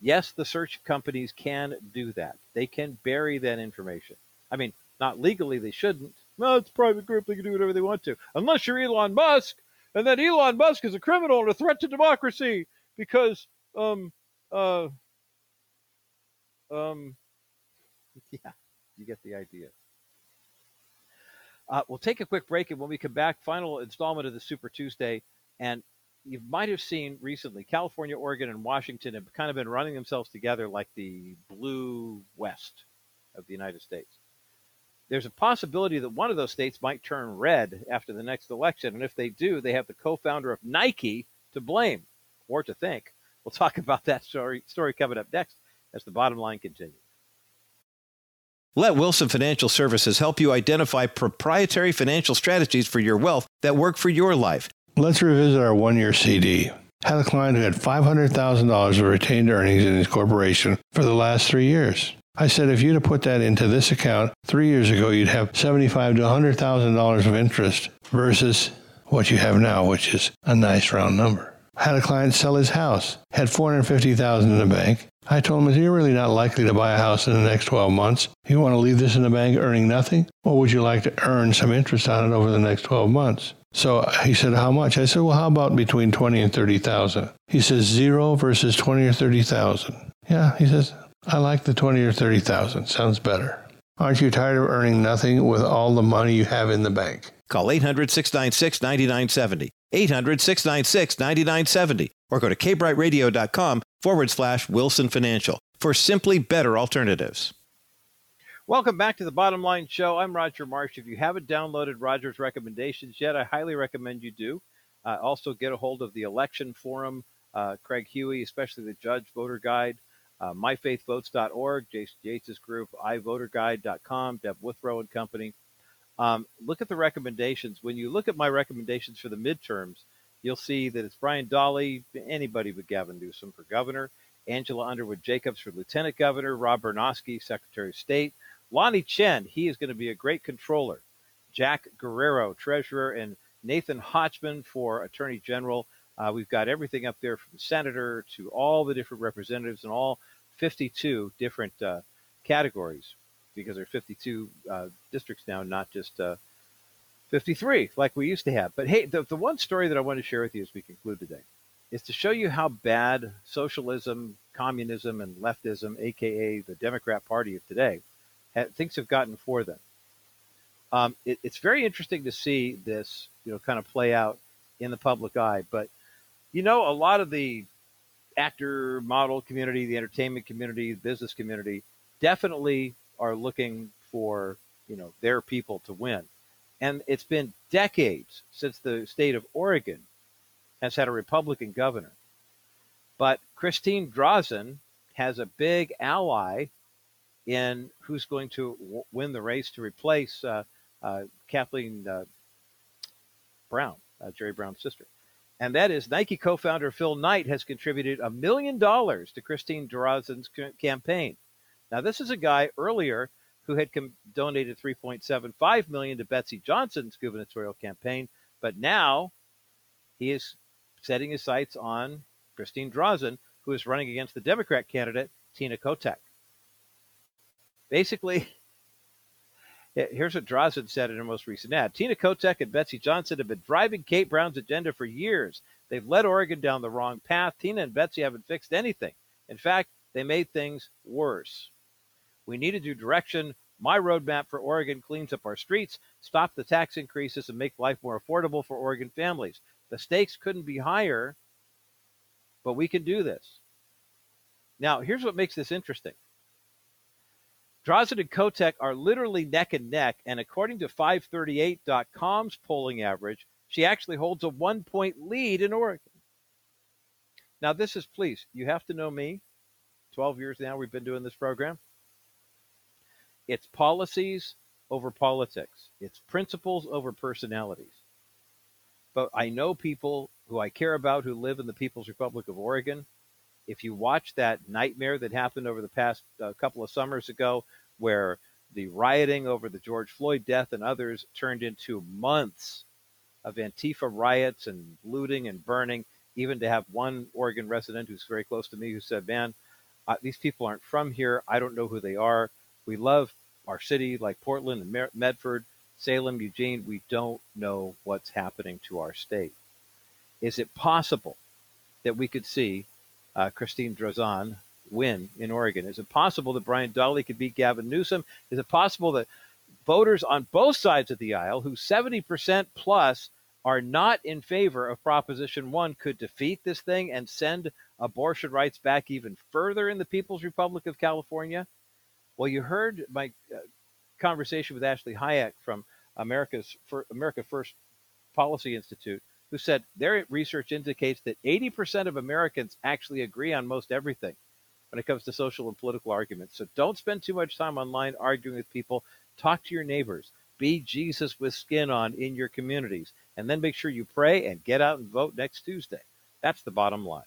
Yes, the search companies can do that. They can bury that information. I mean, not legally, they shouldn't. No, it's a private group. They can do whatever they want to. Unless you're Elon Musk, and then Elon Musk is a criminal and a threat to democracy because, um, uh, um, yeah, you get the idea. Uh, we'll take a quick break, and when we come back, final installment of the Super Tuesday. And you might have seen recently, California, Oregon, and Washington have kind of been running themselves together like the blue west of the United States. There's a possibility that one of those states might turn red after the next election. And if they do, they have the co founder of Nike to blame or to think. We'll talk about that story, story coming up next as the bottom line continues. Let Wilson Financial Services help you identify proprietary financial strategies for your wealth that work for your life. Let's revisit our one year CD. Had a client who had $500,000 of retained earnings in his corporation for the last three years. I said, if you'd have put that into this account three years ago, you'd have $75 to $100,000 of interest versus what you have now, which is a nice round number. Had a client sell his house, had $450,000 in the bank, I told him, you're really not likely to buy a house in the next 12 months. You want to leave this in the bank earning nothing? Or would you like to earn some interest on it over the next 12 months? So he said, how much? I said, well, how about between 20 and 30,000? He says, zero versus 20 or 30,000. Yeah, he says, I like the 20 or 30,000. Sounds better. Aren't you tired of earning nothing with all the money you have in the bank? Call 800 696 9970. 800 696 9970 or go to kbrightradio.com forward slash Wilson Financial for simply better alternatives. Welcome back to the Bottom Line Show. I'm Roger Marsh. If you haven't downloaded Roger's recommendations yet, I highly recommend you do. Uh, also, get a hold of the election forum, uh, Craig Huey, especially the Judge Voter Guide, uh, myfaithvotes.org, Jason Yates' group, ivoterguide.com, Deb Wuthnow and Company. Um, look at the recommendations. When you look at my recommendations for the midterms, you'll see that it's Brian Dahle, anybody but Gavin Newsom for governor, Angela Underwood Jacobs for lieutenant governor, Rob Bernosky, secretary of state, Lanhee Chen, he is going to be a great controller. Jack Guerrero, treasurer, and Nathan Hochman for attorney general. Uh, we've got everything up there from senator to all the different representatives and all 52 different uh, categories because there are 52 uh, districts now, not just uh, 53 like we used to have. But hey, the, the one story that I want to share with you as we conclude today is to show you how bad socialism, communism, and leftism, aka the Democrat Party of today, things have gotten for them. Um, it, it's very interesting to see this, you know, kind of play out in the public eye. But you know, a lot of the actor, model community, the entertainment community, the business community, definitely are looking for you know their people to win. And it's been decades since the state of Oregon has had a Republican governor. But Christine Drazan has a big ally in who's going to w- win the race to replace uh, uh, Kathleen uh, Brown, uh, Jerry Brown's sister. And that is Nike co founder Phil Knight has contributed a million dollars to Christine Drazan's c- campaign. Now, this is a guy earlier who had com- donated 3.75 million to Betsy Johnson's gubernatorial campaign, but now he is setting his sights on Christine Drazan, who is running against the Democrat candidate Tina Kotek. Basically, here's what Drazan said in her most recent ad. Tina Kotek and Betsy Johnson have been driving Kate Brown's agenda for years. They've led Oregon down the wrong path. Tina and Betsy haven't fixed anything. In fact, they made things worse. We need to do direction. My roadmap for Oregon cleans up our streets, stop the tax increases, and make life more affordable for Oregon families. The stakes couldn't be higher, but we can do this. Now, here's what makes this interesting Drazan and Kotek are literally neck and neck, and according to 538.com's polling average, she actually holds a one point lead in Oregon. Now, this is, please, you have to know me. 12 years now we've been doing this program. It's policies over politics, it's principles over personalities. But I know people who I care about who live in the People's Republic of Oregon if you watch that nightmare that happened over the past uh, couple of summers ago, where the rioting over the George Floyd death and others turned into months of Antifa riots and looting and burning, even to have one Oregon resident who's very close to me who said, Man, uh, these people aren't from here. I don't know who they are. We love our city like Portland and Medford, Salem, Eugene. We don't know what's happening to our state. Is it possible that we could see uh, Christine Drazan win in Oregon? Is it possible that Brian Dahle could beat Gavin Newsom? Is it possible that voters on both sides of the aisle, who 70% plus are not in favor of Proposition 1, could defeat this thing and send abortion rights back even further in the People's Republic of California? Well, you heard my uh, conversation with Ashley Hayek from America's America First Policy Institute who said their research indicates that 80% of Americans actually agree on most everything when it comes to social and political arguments. So don't spend too much time online arguing with people. Talk to your neighbors. Be Jesus with skin on in your communities. And then make sure you pray and get out and vote next Tuesday. That's the bottom line.